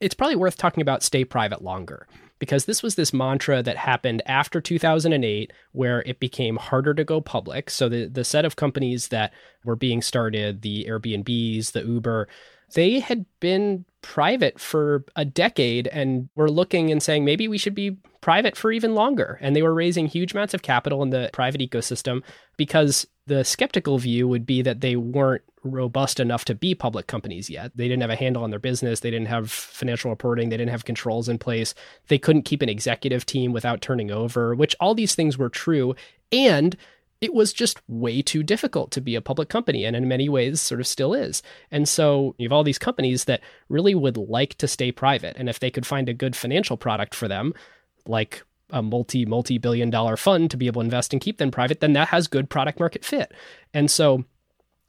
It's probably worth talking about stay private longer because this was this mantra that happened after 2008 where it became harder to go public. So the, the set of companies that were being started, the Airbnbs, the Uber, they had been private for a decade and were looking and saying maybe we should be private for even longer. And they were raising huge amounts of capital in the private ecosystem because the skeptical view would be that they weren't robust enough to be public companies yet. They didn't have a handle on their business. They didn't have financial reporting. They didn't have controls in place. They couldn't keep an executive team without turning over, which all these things were true. And it was just way too difficult to be a public company and in many ways sort of still is. And so you have all these companies that really would like to stay private. And if they could find a good financial product for them, like a multi multi billion dollar fund to be able to invest and keep them private, then that has good product market fit. And so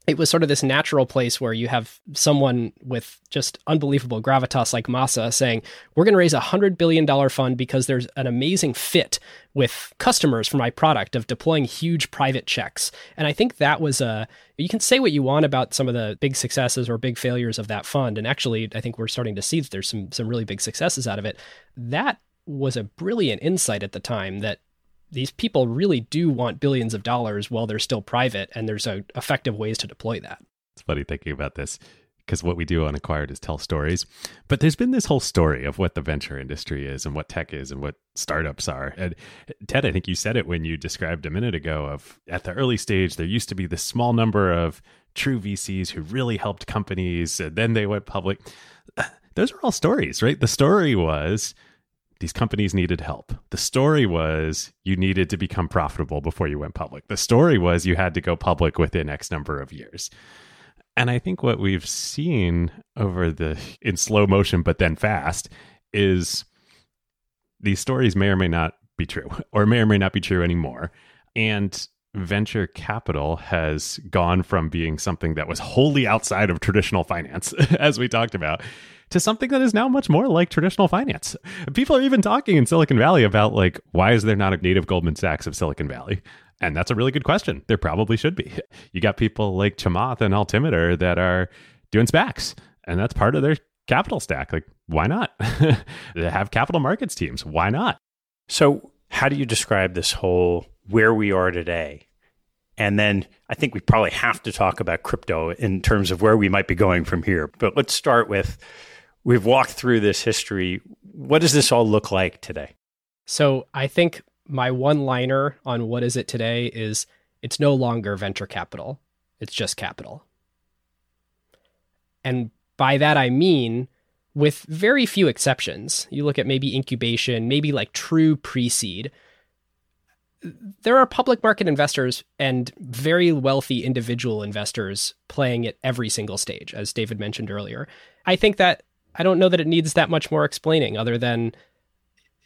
it was sort of this natural place where you have someone with just unbelievable gravitas like Masa saying, We're going to raise a $100 billion fund because there's an amazing fit with customers for my product of deploying huge private checks. And I think that was a, you can say what you want about some of the big successes or big failures of that fund. And actually, I think we're starting to see that there's some, some really big successes out of it. That was a brilliant insight at the time that these people really do want billions of dollars while they're still private, and there's a, effective ways to deploy that. It's funny thinking about this because what we do on Acquired is tell stories. But there's been this whole story of what the venture industry is and what tech is and what startups are. And Ted, I think you said it when you described a minute ago of at the early stage, there used to be this small number of true VCs who really helped companies and then they went public. Those are all stories, right? The story was these companies needed help. The story was you needed to become profitable before you went public. The story was you had to go public within X number of years. And I think what we've seen over the in slow motion but then fast is these stories may or may not be true or may or may not be true anymore. And venture capital has gone from being something that was wholly outside of traditional finance, as we talked about, to something that is now much more like traditional finance. People are even talking in Silicon Valley about like why is there not a native Goldman Sachs of Silicon Valley? And that's a really good question. There probably should be. You got people like Chamath and Altimeter that are doing SPACs, and that's part of their capital stack. Like, why not? they have capital markets teams. Why not? So, how do you describe this whole where we are today? And then I think we probably have to talk about crypto in terms of where we might be going from here. But let's start with We've walked through this history. What does this all look like today? So I think my one liner on what is it today is it's no longer venture capital, it's just capital. And by that I mean, with very few exceptions, you look at maybe incubation, maybe like true pre seed. There are public market investors and very wealthy individual investors playing at every single stage, as David mentioned earlier. I think that I don't know that it needs that much more explaining other than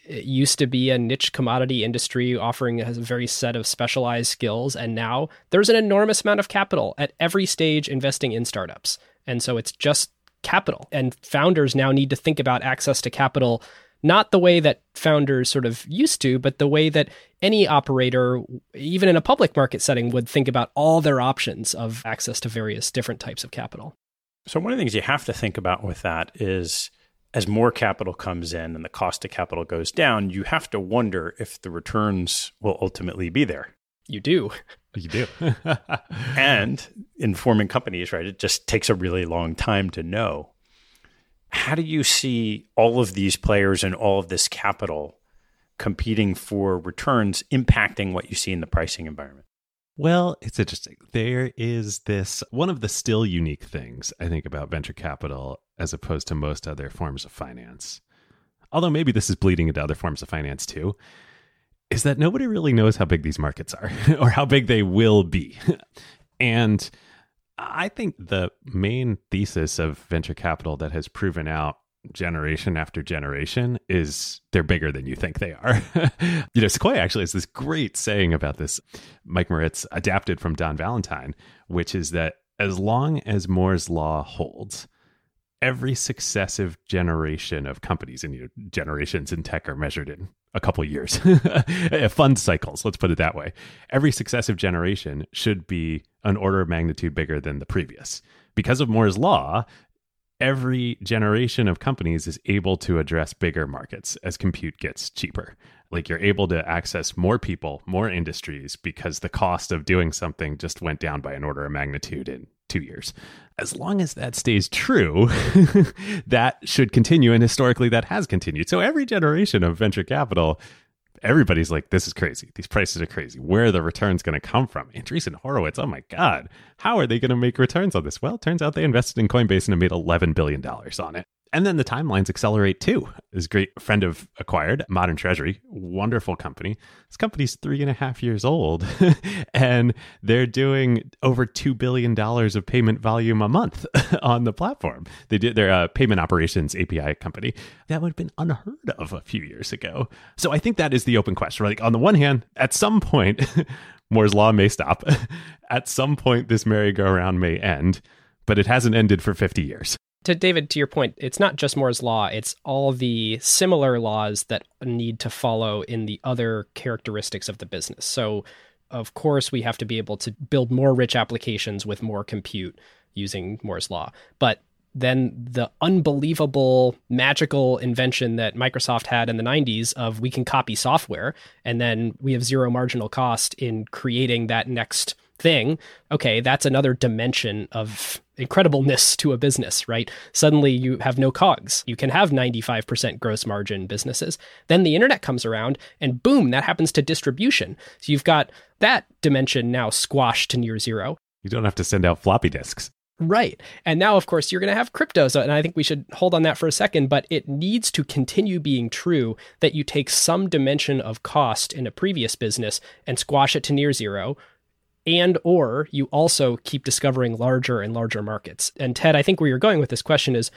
it used to be a niche commodity industry offering a very set of specialized skills and now there's an enormous amount of capital at every stage investing in startups. And so it's just capital. And founders now need to think about access to capital not the way that founders sort of used to but the way that any operator even in a public market setting would think about all their options of access to various different types of capital so, one of the things you have to think about with that is as more capital comes in and the cost of capital goes down, you have to wonder if the returns will ultimately be there. You do. You do. and in forming companies, right, it just takes a really long time to know. How do you see all of these players and all of this capital competing for returns impacting what you see in the pricing environment? Well, it's interesting. There is this one of the still unique things I think about venture capital as opposed to most other forms of finance. Although maybe this is bleeding into other forms of finance too, is that nobody really knows how big these markets are or how big they will be. and I think the main thesis of venture capital that has proven out generation after generation is they're bigger than you think they are. you know, Sequoia actually has this great saying about this. Mike Moritz adapted from Don Valentine, which is that as long as Moore's law holds, every successive generation of companies and you know, generations in tech are measured in a couple years uh, fund cycles let's put it that way every successive generation should be an order of magnitude bigger than the previous because of moore's law every generation of companies is able to address bigger markets as compute gets cheaper. Like you're able to access more people, more industries because the cost of doing something just went down by an order of magnitude in two years. As long as that stays true, that should continue. And historically, that has continued. So every generation of venture capital everybody's like, this is crazy. These prices are crazy. Where are the returns going to come from? Andreessen Horowitz, oh my God, how are they going to make returns on this? Well, turns out they invested in Coinbase and made $11 billion on it. And then the timelines accelerate too. This great friend of acquired Modern Treasury, wonderful company. This company's three and a half years old, and they're doing over two billion dollars of payment volume a month on the platform. They did their uh, payment operations API company. That would have been unheard of a few years ago. So I think that is the open question. Like on the one hand, at some point, Moore's law may stop. at some point, this merry-go-round may end, but it hasn't ended for 50 years to David, to your point, it's not just Moore's law; it's all the similar laws that need to follow in the other characteristics of the business. So, of course, we have to be able to build more rich applications with more compute using Moore's law, but then the unbelievable magical invention that Microsoft had in the 90s of we can copy software and then we have zero marginal cost in creating that next thing. Okay, that's another dimension of incredibleness to a business, right? Suddenly you have no COGS. You can have 95% gross margin businesses. Then the internet comes around and boom, that happens to distribution. So you've got that dimension now squashed to near zero. You don't have to send out floppy disks. Right. And now, of course, you're going to have crypto. So, and I think we should hold on that for a second, but it needs to continue being true that you take some dimension of cost in a previous business and squash it to near zero, and or you also keep discovering larger and larger markets. And Ted, I think where you're going with this question is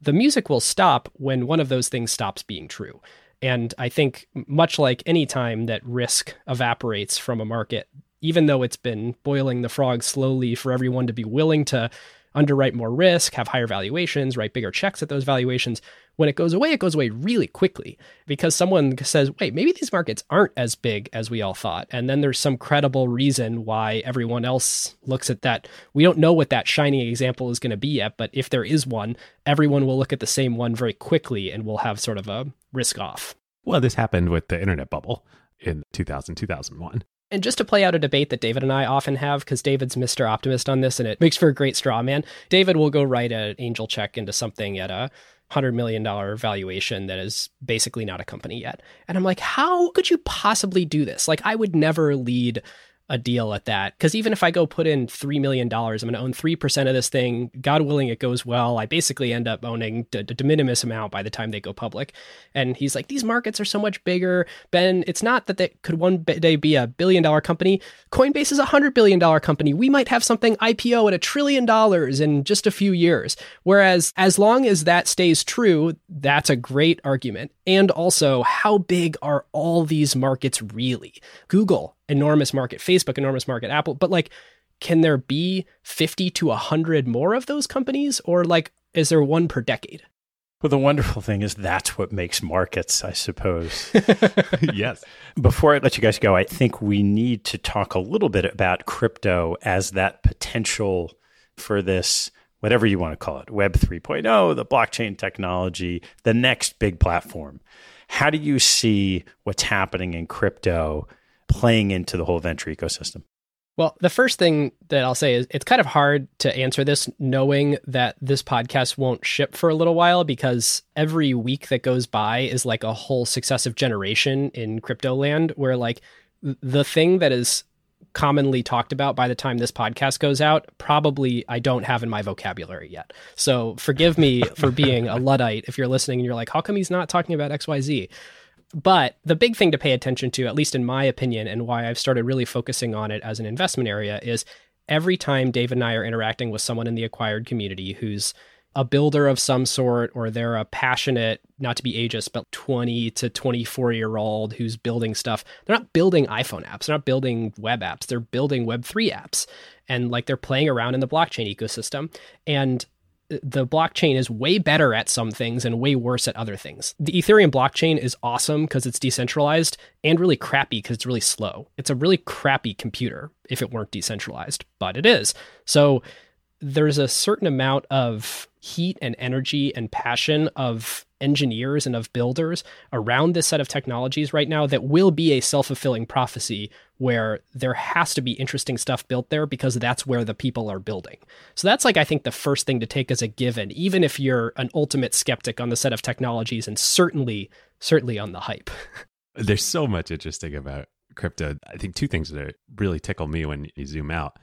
the music will stop when one of those things stops being true. And I think much like any time that risk evaporates from a market, even though it's been boiling the frog slowly for everyone to be willing to underwrite more risk, have higher valuations, write bigger checks at those valuations. When it goes away, it goes away really quickly because someone says, wait, maybe these markets aren't as big as we all thought. And then there's some credible reason why everyone else looks at that. We don't know what that shining example is going to be yet, but if there is one, everyone will look at the same one very quickly and we'll have sort of a risk off. Well, this happened with the internet bubble in 2000, 2001. And just to play out a debate that David and I often have, because David's Mr. Optimist on this and it makes for a great straw man, David will go write an angel check into something at a $100 million valuation that is basically not a company yet. And I'm like, how could you possibly do this? Like, I would never lead a deal at that. Because even if I go put in $3 million, I'm going to own 3% of this thing. God willing, it goes well. I basically end up owning a de minimis amount by the time they go public. And he's like, these markets are so much bigger. Ben, it's not that they could one day be a billion dollar company. Coinbase is a $100 billion company. We might have something IPO at a trillion dollars in just a few years. Whereas, as long as that stays true, that's a great argument. And also, how big are all these markets really? Google, enormous market, Facebook, enormous market, Apple, but like, can there be 50 to 100 more of those companies? Or like, is there one per decade? Well, the wonderful thing is that's what makes markets, I suppose. yes. Before I let you guys go, I think we need to talk a little bit about crypto as that potential for this, whatever you want to call it, Web 3.0, the blockchain technology, the next big platform. How do you see what's happening in crypto playing into the whole venture ecosystem? Well, the first thing that I'll say is it's kind of hard to answer this knowing that this podcast won't ship for a little while because every week that goes by is like a whole successive generation in crypto land where like the thing that is commonly talked about by the time this podcast goes out probably I don't have in my vocabulary yet. So forgive me for being a luddite if you're listening and you're like how come he's not talking about XYZ? But the big thing to pay attention to, at least in my opinion, and why I've started really focusing on it as an investment area, is every time Dave and I are interacting with someone in the acquired community who's a builder of some sort, or they're a passionate, not to be ageist, but 20 to 24 year old who's building stuff. They're not building iPhone apps, they're not building web apps, they're building Web3 apps. And like they're playing around in the blockchain ecosystem. And the blockchain is way better at some things and way worse at other things. The Ethereum blockchain is awesome because it's decentralized and really crappy because it's really slow. It's a really crappy computer if it weren't decentralized, but it is. So there's a certain amount of heat and energy and passion of engineers and of builders around this set of technologies right now that will be a self-fulfilling prophecy where there has to be interesting stuff built there because that's where the people are building. So that's like I think the first thing to take as a given even if you're an ultimate skeptic on the set of technologies and certainly certainly on the hype. There's so much interesting about crypto. I think two things that really tickle me when you zoom out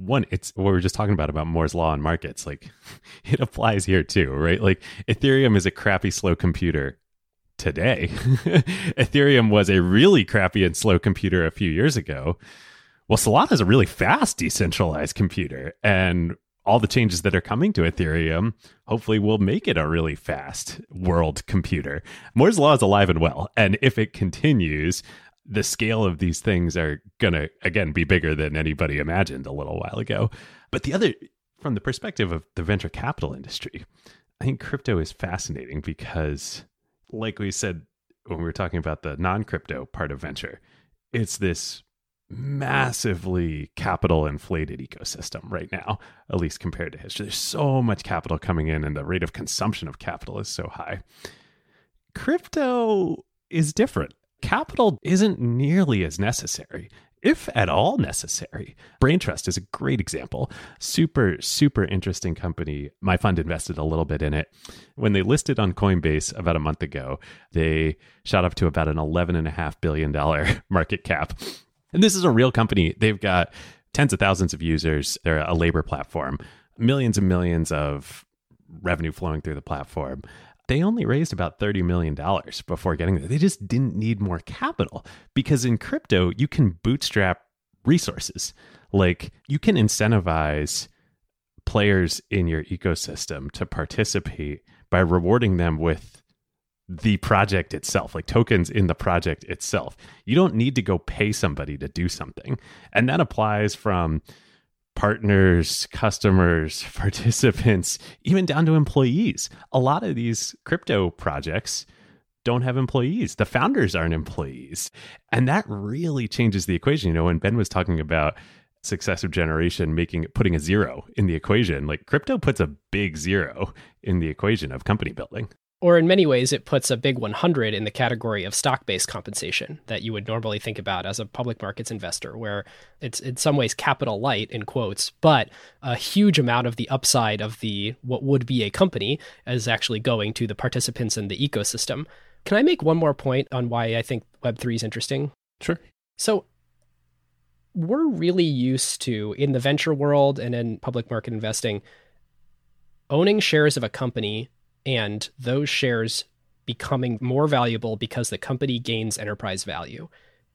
one, it's what we were just talking about about Moore's law and markets. Like it applies here too, right? Like Ethereum is a crappy, slow computer today. Ethereum was a really crappy and slow computer a few years ago. Well, Solana is a really fast decentralized computer, and all the changes that are coming to Ethereum hopefully will make it a really fast world computer. Moore's law is alive and well, and if it continues, the scale of these things are going to again be bigger than anybody imagined a little while ago. But the other from the perspective of the venture capital industry i think crypto is fascinating because like we said when we were talking about the non-crypto part of venture it's this massively capital inflated ecosystem right now at least compared to history. There's so much capital coming in and the rate of consumption of capital is so high. Crypto is different capital isn't nearly as necessary if at all necessary. Braintrust is a great example. Super, super interesting company. My fund invested a little bit in it. When they listed on Coinbase about a month ago, they shot up to about an $11.5 billion market cap. And this is a real company. They've got tens of thousands of users. They're a labor platform, millions and millions of revenue flowing through the platform they only raised about $30 million before getting there. They just didn't need more capital because in crypto, you can bootstrap resources. Like you can incentivize players in your ecosystem to participate by rewarding them with the project itself, like tokens in the project itself. You don't need to go pay somebody to do something. And that applies from partners, customers, participants, even down to employees. A lot of these crypto projects don't have employees. The founders aren't employees. And that really changes the equation. You know, when Ben was talking about successive generation making putting a zero in the equation, like crypto puts a big zero in the equation of company building. Or in many ways, it puts a big 100 in the category of stock based compensation that you would normally think about as a public markets investor, where it's in some ways capital light, in quotes, but a huge amount of the upside of the what would be a company is actually going to the participants in the ecosystem. Can I make one more point on why I think Web3 is interesting? Sure. So, we're really used to, in the venture world and in public market investing, owning shares of a company and those shares becoming more valuable because the company gains enterprise value.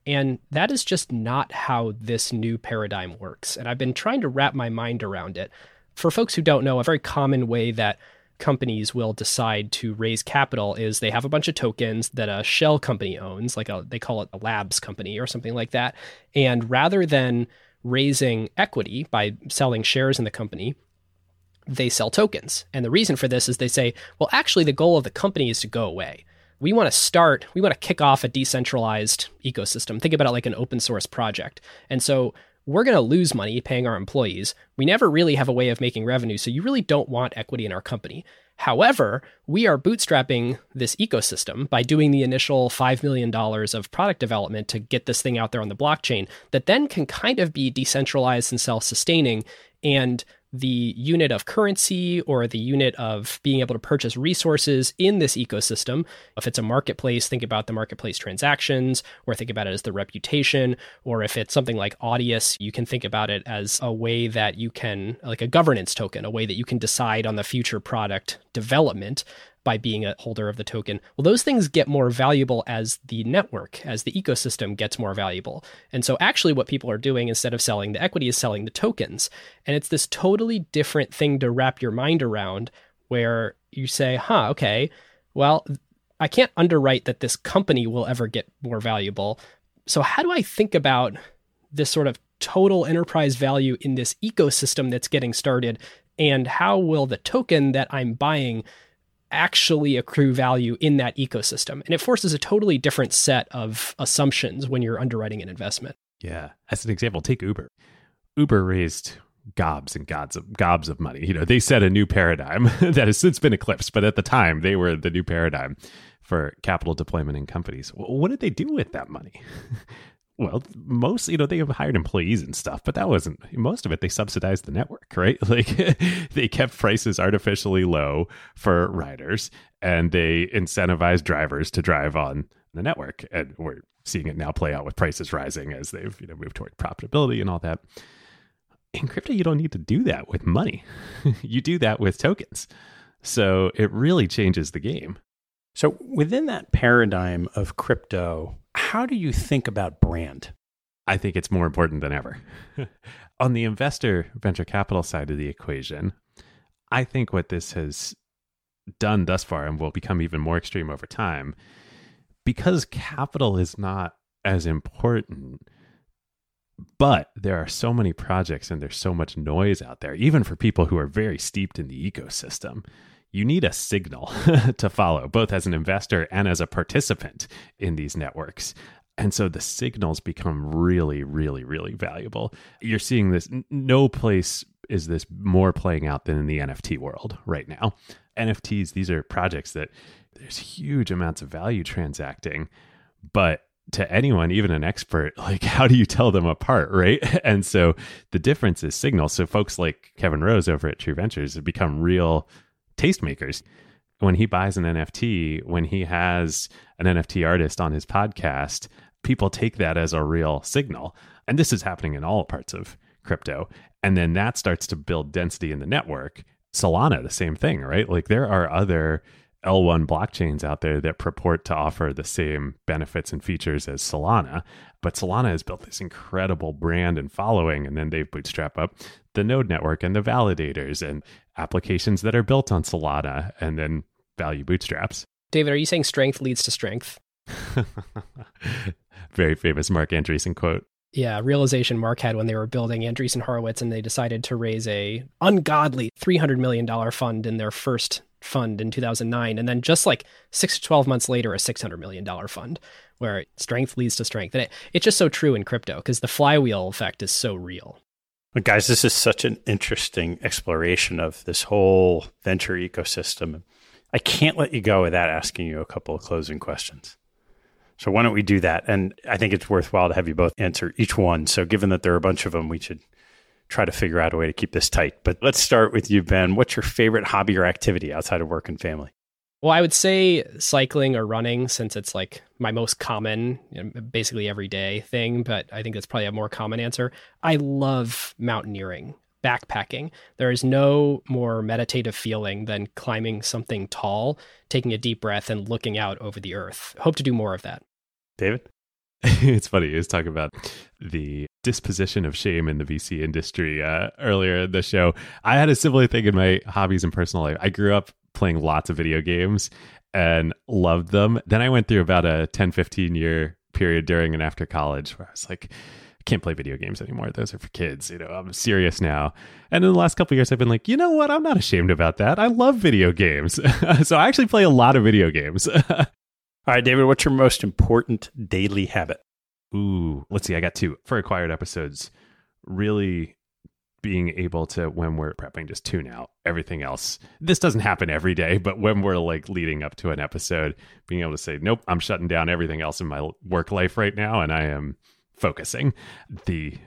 And that is just not how this new paradigm works. And I've been trying to wrap my mind around it. For folks who don't know, a very common way that companies will decide to raise capital is they have a bunch of tokens that a shell company owns, like a, they call it a labs company or something like that. And rather than raising equity by selling shares in the company, they sell tokens. And the reason for this is they say, well, actually, the goal of the company is to go away. We want to start, we want to kick off a decentralized ecosystem. Think about it like an open source project. And so we're going to lose money paying our employees. We never really have a way of making revenue. So you really don't want equity in our company. However, we are bootstrapping this ecosystem by doing the initial $5 million of product development to get this thing out there on the blockchain that then can kind of be decentralized and self sustaining. And the unit of currency or the unit of being able to purchase resources in this ecosystem. If it's a marketplace, think about the marketplace transactions, or think about it as the reputation. Or if it's something like Audius, you can think about it as a way that you can, like a governance token, a way that you can decide on the future product development by being a holder of the token. Well, those things get more valuable as the network, as the ecosystem gets more valuable. And so, actually, what people are doing instead of selling the equity is selling the tokens. And it's this totally different thing to wrap your mind around where you say, huh, okay, well, I can't underwrite that this company will ever get more valuable. So, how do I think about this sort of total enterprise value in this ecosystem that's getting started? And how will the token that I'm buying actually accrue value in that ecosystem. And it forces a totally different set of assumptions when you're underwriting an investment. Yeah. As an example, take Uber. Uber raised gobs and gobs of gobs of money. You know, they set a new paradigm that has since been eclipsed, but at the time they were the new paradigm for capital deployment in companies. What did they do with that money? well, most you know they have hired employees and stuff, but that wasn't most of it. They subsidized the network, right? Like they kept prices artificially low for riders, and they incentivized drivers to drive on the network. And we're seeing it now play out with prices rising as they've you know moved toward profitability and all that. In crypto, you don't need to do that with money; you do that with tokens. So it really changes the game. So within that paradigm of crypto how do you think about brand? I think it's more important than ever. On the investor venture capital side of the equation, I think what this has done thus far and will become even more extreme over time, because capital is not as important, but there are so many projects and there's so much noise out there, even for people who are very steeped in the ecosystem you need a signal to follow, both as an investor and as a participant in these networks. And so the signals become really, really, really valuable. You're seeing this, no place is this more playing out than in the NFT world right now. NFTs, these are projects that there's huge amounts of value transacting, but to anyone, even an expert, like how do you tell them apart, right? And so the difference is signal. So folks like Kevin Rose over at True Ventures have become real tastemakers. When he buys an NFT, when he has an NFT artist on his podcast, people take that as a real signal. And this is happening in all parts of crypto. And then that starts to build density in the network. Solana, the same thing, right? Like there are other L1 blockchains out there that purport to offer the same benefits and features as Solana. But Solana has built this incredible brand and following, and then they bootstrap up the node network and the validators and applications that are built on Solana and then value bootstraps. David, are you saying strength leads to strength? Very famous Marc Andreessen quote. Yeah, realization Marc had when they were building Andreessen Horowitz and they decided to raise a ungodly $300 million fund in their first fund in 2009 and then just like 6 to 12 months later a $600 million fund where strength leads to strength. And it, it's just so true in crypto because the flywheel effect is so real. But guys, this is such an interesting exploration of this whole venture ecosystem. I can't let you go without asking you a couple of closing questions. So why don't we do that? And I think it's worthwhile to have you both answer each one. So given that there are a bunch of them, we should try to figure out a way to keep this tight. But let's start with you, Ben. What's your favorite hobby or activity outside of work and family? Well, I would say cycling or running since it's like my most common, you know, basically everyday thing, but I think that's probably a more common answer. I love mountaineering, backpacking. There is no more meditative feeling than climbing something tall, taking a deep breath, and looking out over the earth. Hope to do more of that. David? it's funny. He was talking about the disposition of shame in the VC industry uh, earlier in the show. I had a similar thing in my hobbies and personal life. I grew up playing lots of video games and loved them. Then I went through about a 10, 15 year period during and after college where I was like, I can't play video games anymore. Those are for kids. You know, I'm serious now. And in the last couple years, I've been like, you know what? I'm not ashamed about that. I love video games. so I actually play a lot of video games. All right, David, what's your most important daily habit? Ooh, let's see. I got two for acquired episodes. Really being able to, when we're prepping, just tune out everything else. This doesn't happen every day, but when we're like leading up to an episode, being able to say, nope, I'm shutting down everything else in my work life right now and I am focusing. The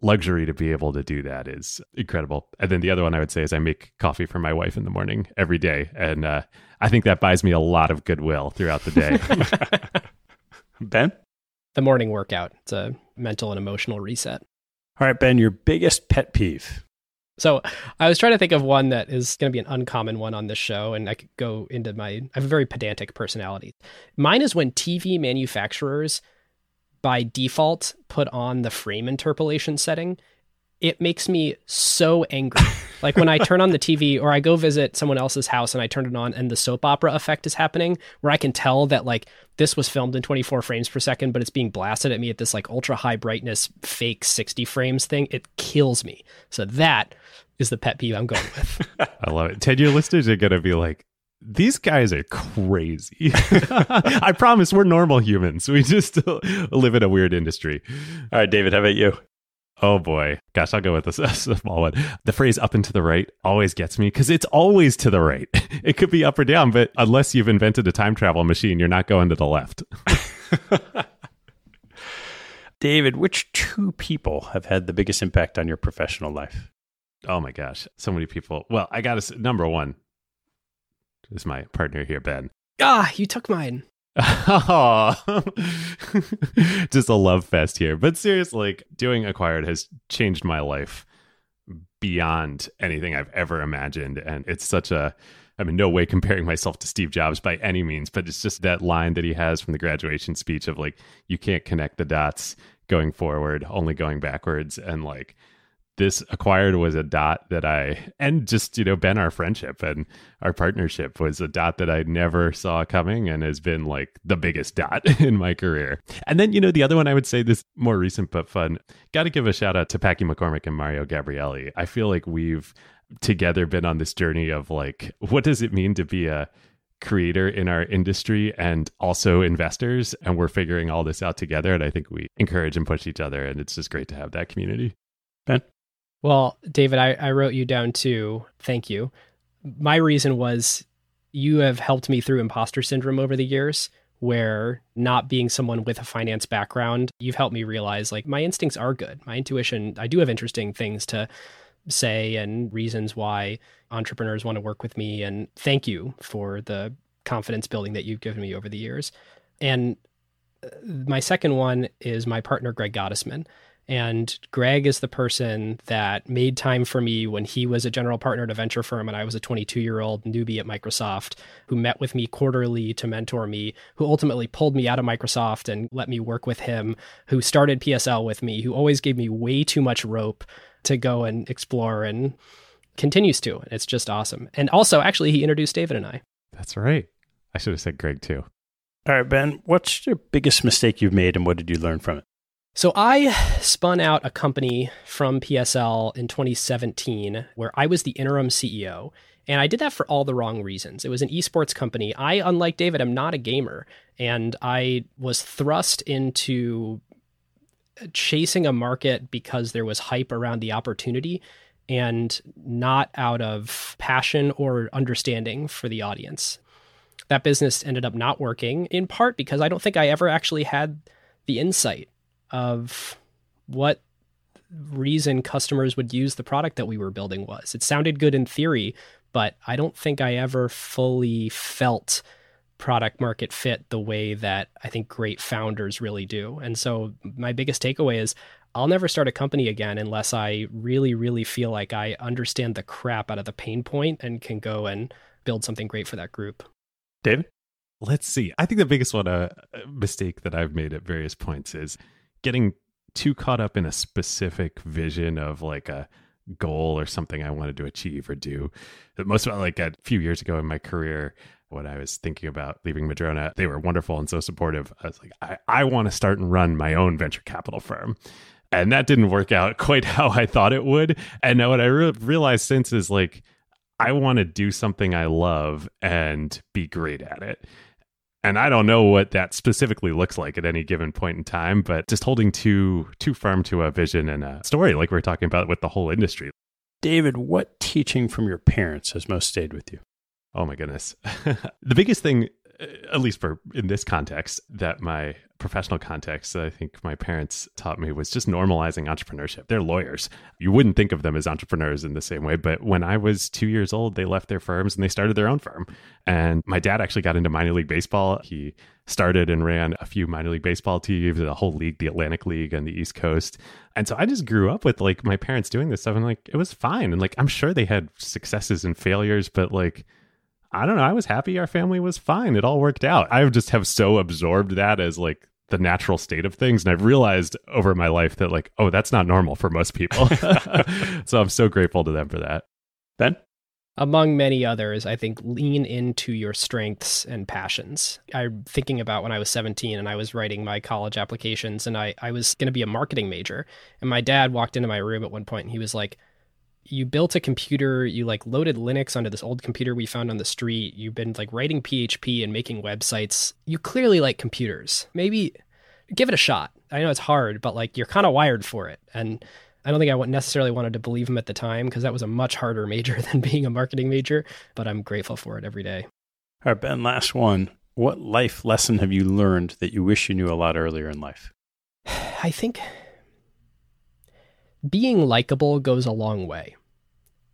luxury to be able to do that is incredible. And then the other one I would say is I make coffee for my wife in the morning every day. And uh, I think that buys me a lot of goodwill throughout the day. ben? The morning workout. It's a mental and emotional reset. All right, Ben, your biggest pet peeve. So I was trying to think of one that is going to be an uncommon one on this show, and I could go into my. I have a very pedantic personality. Mine is when TV manufacturers, by default, put on the frame interpolation setting. It makes me so angry. like when I turn on the TV or I go visit someone else's house and I turn it on and the soap opera effect is happening, where I can tell that like this was filmed in 24 frames per second, but it's being blasted at me at this like ultra high brightness fake 60 frames thing. It kills me. So that is the pet peeve I'm going with. I love it. 10 year listeners are going to be like, these guys are crazy. I promise we're normal humans. We just live in a weird industry. All right, David, how about you? Oh boy. Gosh, I'll go with a, a small one. The phrase up and to the right always gets me because it's always to the right. It could be up or down, but unless you've invented a time travel machine, you're not going to the left. David, which two people have had the biggest impact on your professional life? Oh my gosh, so many people. Well, I got to number one is my partner here, Ben. Ah, you took mine. just a love fest here. But seriously, like, doing acquired has changed my life beyond anything I've ever imagined, and it's such a I mean, no way comparing myself to Steve Jobs by any means, but it's just that line that he has from the graduation speech of like, you can't connect the dots going forward, only going backwards. And like, this acquired was a dot that I, and just, you know, Ben, our friendship and our partnership was a dot that I never saw coming and has been like the biggest dot in my career. And then, you know, the other one I would say this more recent but fun, got to give a shout out to Packy McCormick and Mario Gabriele. I feel like we've together been on this journey of like, what does it mean to be a, creator in our industry and also investors and we're figuring all this out together and i think we encourage and push each other and it's just great to have that community ben well, David, I, I wrote you down too. Thank you. My reason was you have helped me through imposter syndrome over the years, where not being someone with a finance background, you've helped me realize like my instincts are good. My intuition, I do have interesting things to say and reasons why entrepreneurs want to work with me. And thank you for the confidence building that you've given me over the years. And uh, my second one is my partner, Greg Gottesman. And Greg is the person that made time for me when he was a general partner at a venture firm and I was a 22 year old newbie at Microsoft, who met with me quarterly to mentor me, who ultimately pulled me out of Microsoft and let me work with him, who started PSL with me, who always gave me way too much rope to go and explore and continues to. It's just awesome. And also, actually, he introduced David and I. That's right. I should have said Greg too. All right, Ben, what's your biggest mistake you've made and what did you learn from it? So I spun out a company from PSL in 2017 where I was the interim CEO. And I did that for all the wrong reasons. It was an esports company. I, unlike David, am not a gamer. And I was thrust into chasing a market because there was hype around the opportunity and not out of passion or understanding for the audience. That business ended up not working in part because I don't think I ever actually had the insight of what reason customers would use the product that we were building was. It sounded good in theory, but I don't think I ever fully felt product market fit the way that I think great founders really do. And so my biggest takeaway is I'll never start a company again unless I really, really feel like I understand the crap out of the pain point and can go and build something great for that group. David? Let's see. I think the biggest one, uh, mistake that I've made at various points is getting too caught up in a specific vision of like a goal or something I wanted to achieve or do. Most of like a few years ago in my career, when I was thinking about leaving Madrona, they were wonderful and so supportive. I was like, I, I want to start and run my own venture capital firm. And that didn't work out quite how I thought it would. And now what I re- realized since is like, I want to do something I love and be great at it. And I don't know what that specifically looks like at any given point in time, but just holding too too firm to a vision and a story like we are talking about with the whole industry. David, what teaching from your parents has most stayed with you? Oh my goodness. the biggest thing at least for in this context, that my professional context that I think my parents taught me was just normalizing entrepreneurship. They're lawyers. You wouldn't think of them as entrepreneurs in the same way, but when I was two years old, they left their firms and they started their own firm. And my dad actually got into minor league baseball. He started and ran a few minor league baseball teams, the whole league, the Atlantic League and the East Coast. And so I just grew up with like my parents doing this stuff and like it was fine. And like I'm sure they had successes and failures, but like I don't know. I was happy our family was fine. It all worked out. I just have so absorbed that as like the natural state of things. And I've realized over my life that, like, oh, that's not normal for most people. so I'm so grateful to them for that. Ben? Among many others, I think lean into your strengths and passions. I'm thinking about when I was 17 and I was writing my college applications and I, I was going to be a marketing major. And my dad walked into my room at one point and he was like, you built a computer, you like loaded Linux onto this old computer we found on the street. You've been like writing PHP and making websites. You clearly like computers. Maybe give it a shot. I know it's hard, but like you're kind of wired for it. And I don't think I necessarily wanted to believe him at the time because that was a much harder major than being a marketing major, but I'm grateful for it every day. All right, Ben, last one. What life lesson have you learned that you wish you knew a lot earlier in life? I think being likable goes a long way.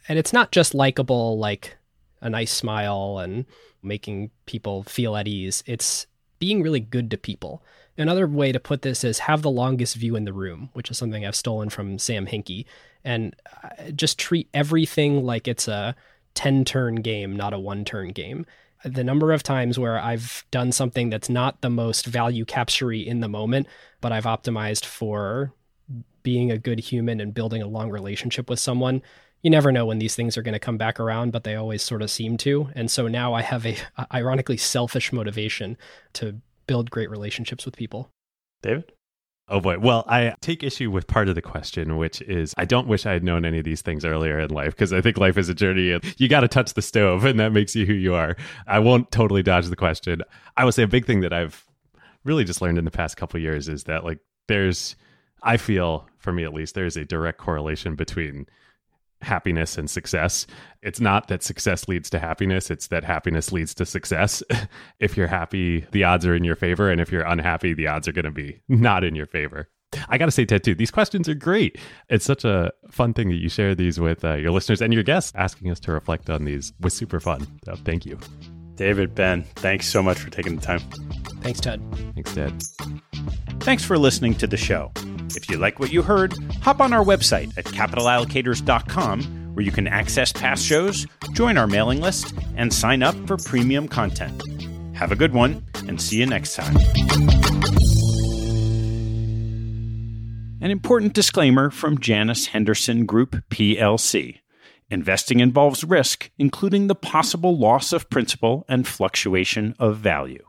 And it's not just likable like a nice smile and making people feel at ease. It's being really good to people. Another way to put this is have the longest view in the room, which is something I've stolen from Sam Hinkie, and uh, just treat everything like it's a 10 turn game, not a one turn game. The number of times where I've done something that's not the most value captury in the moment, but I've optimized for being a good human and building a long relationship with someone you never know when these things are going to come back around but they always sort of seem to and so now i have a ironically selfish motivation to build great relationships with people david Oh boy. Well, I take issue with part of the question, which is I don't wish I had known any of these things earlier in life because I think life is a journey and you got to touch the stove and that makes you who you are. I won't totally dodge the question. I will say a big thing that I've really just learned in the past couple years is that like there's I feel, for me at least, there's a direct correlation between happiness and success. It's not that success leads to happiness, it's that happiness leads to success. if you're happy, the odds are in your favor. And if you're unhappy, the odds are going to be not in your favor. I got to say, Ted, too, these questions are great. It's such a fun thing that you share these with uh, your listeners and your guests. Asking us to reflect on these was super fun. So thank you. David, Ben, thanks so much for taking the time. Thanks, Ted. Thanks, Ted. Thanks for listening to the show. If you like what you heard, hop on our website at capitalallocators.com where you can access past shows, join our mailing list, and sign up for premium content. Have a good one, and see you next time. An important disclaimer from Janus Henderson Group, PLC. Investing involves risk, including the possible loss of principal and fluctuation of value.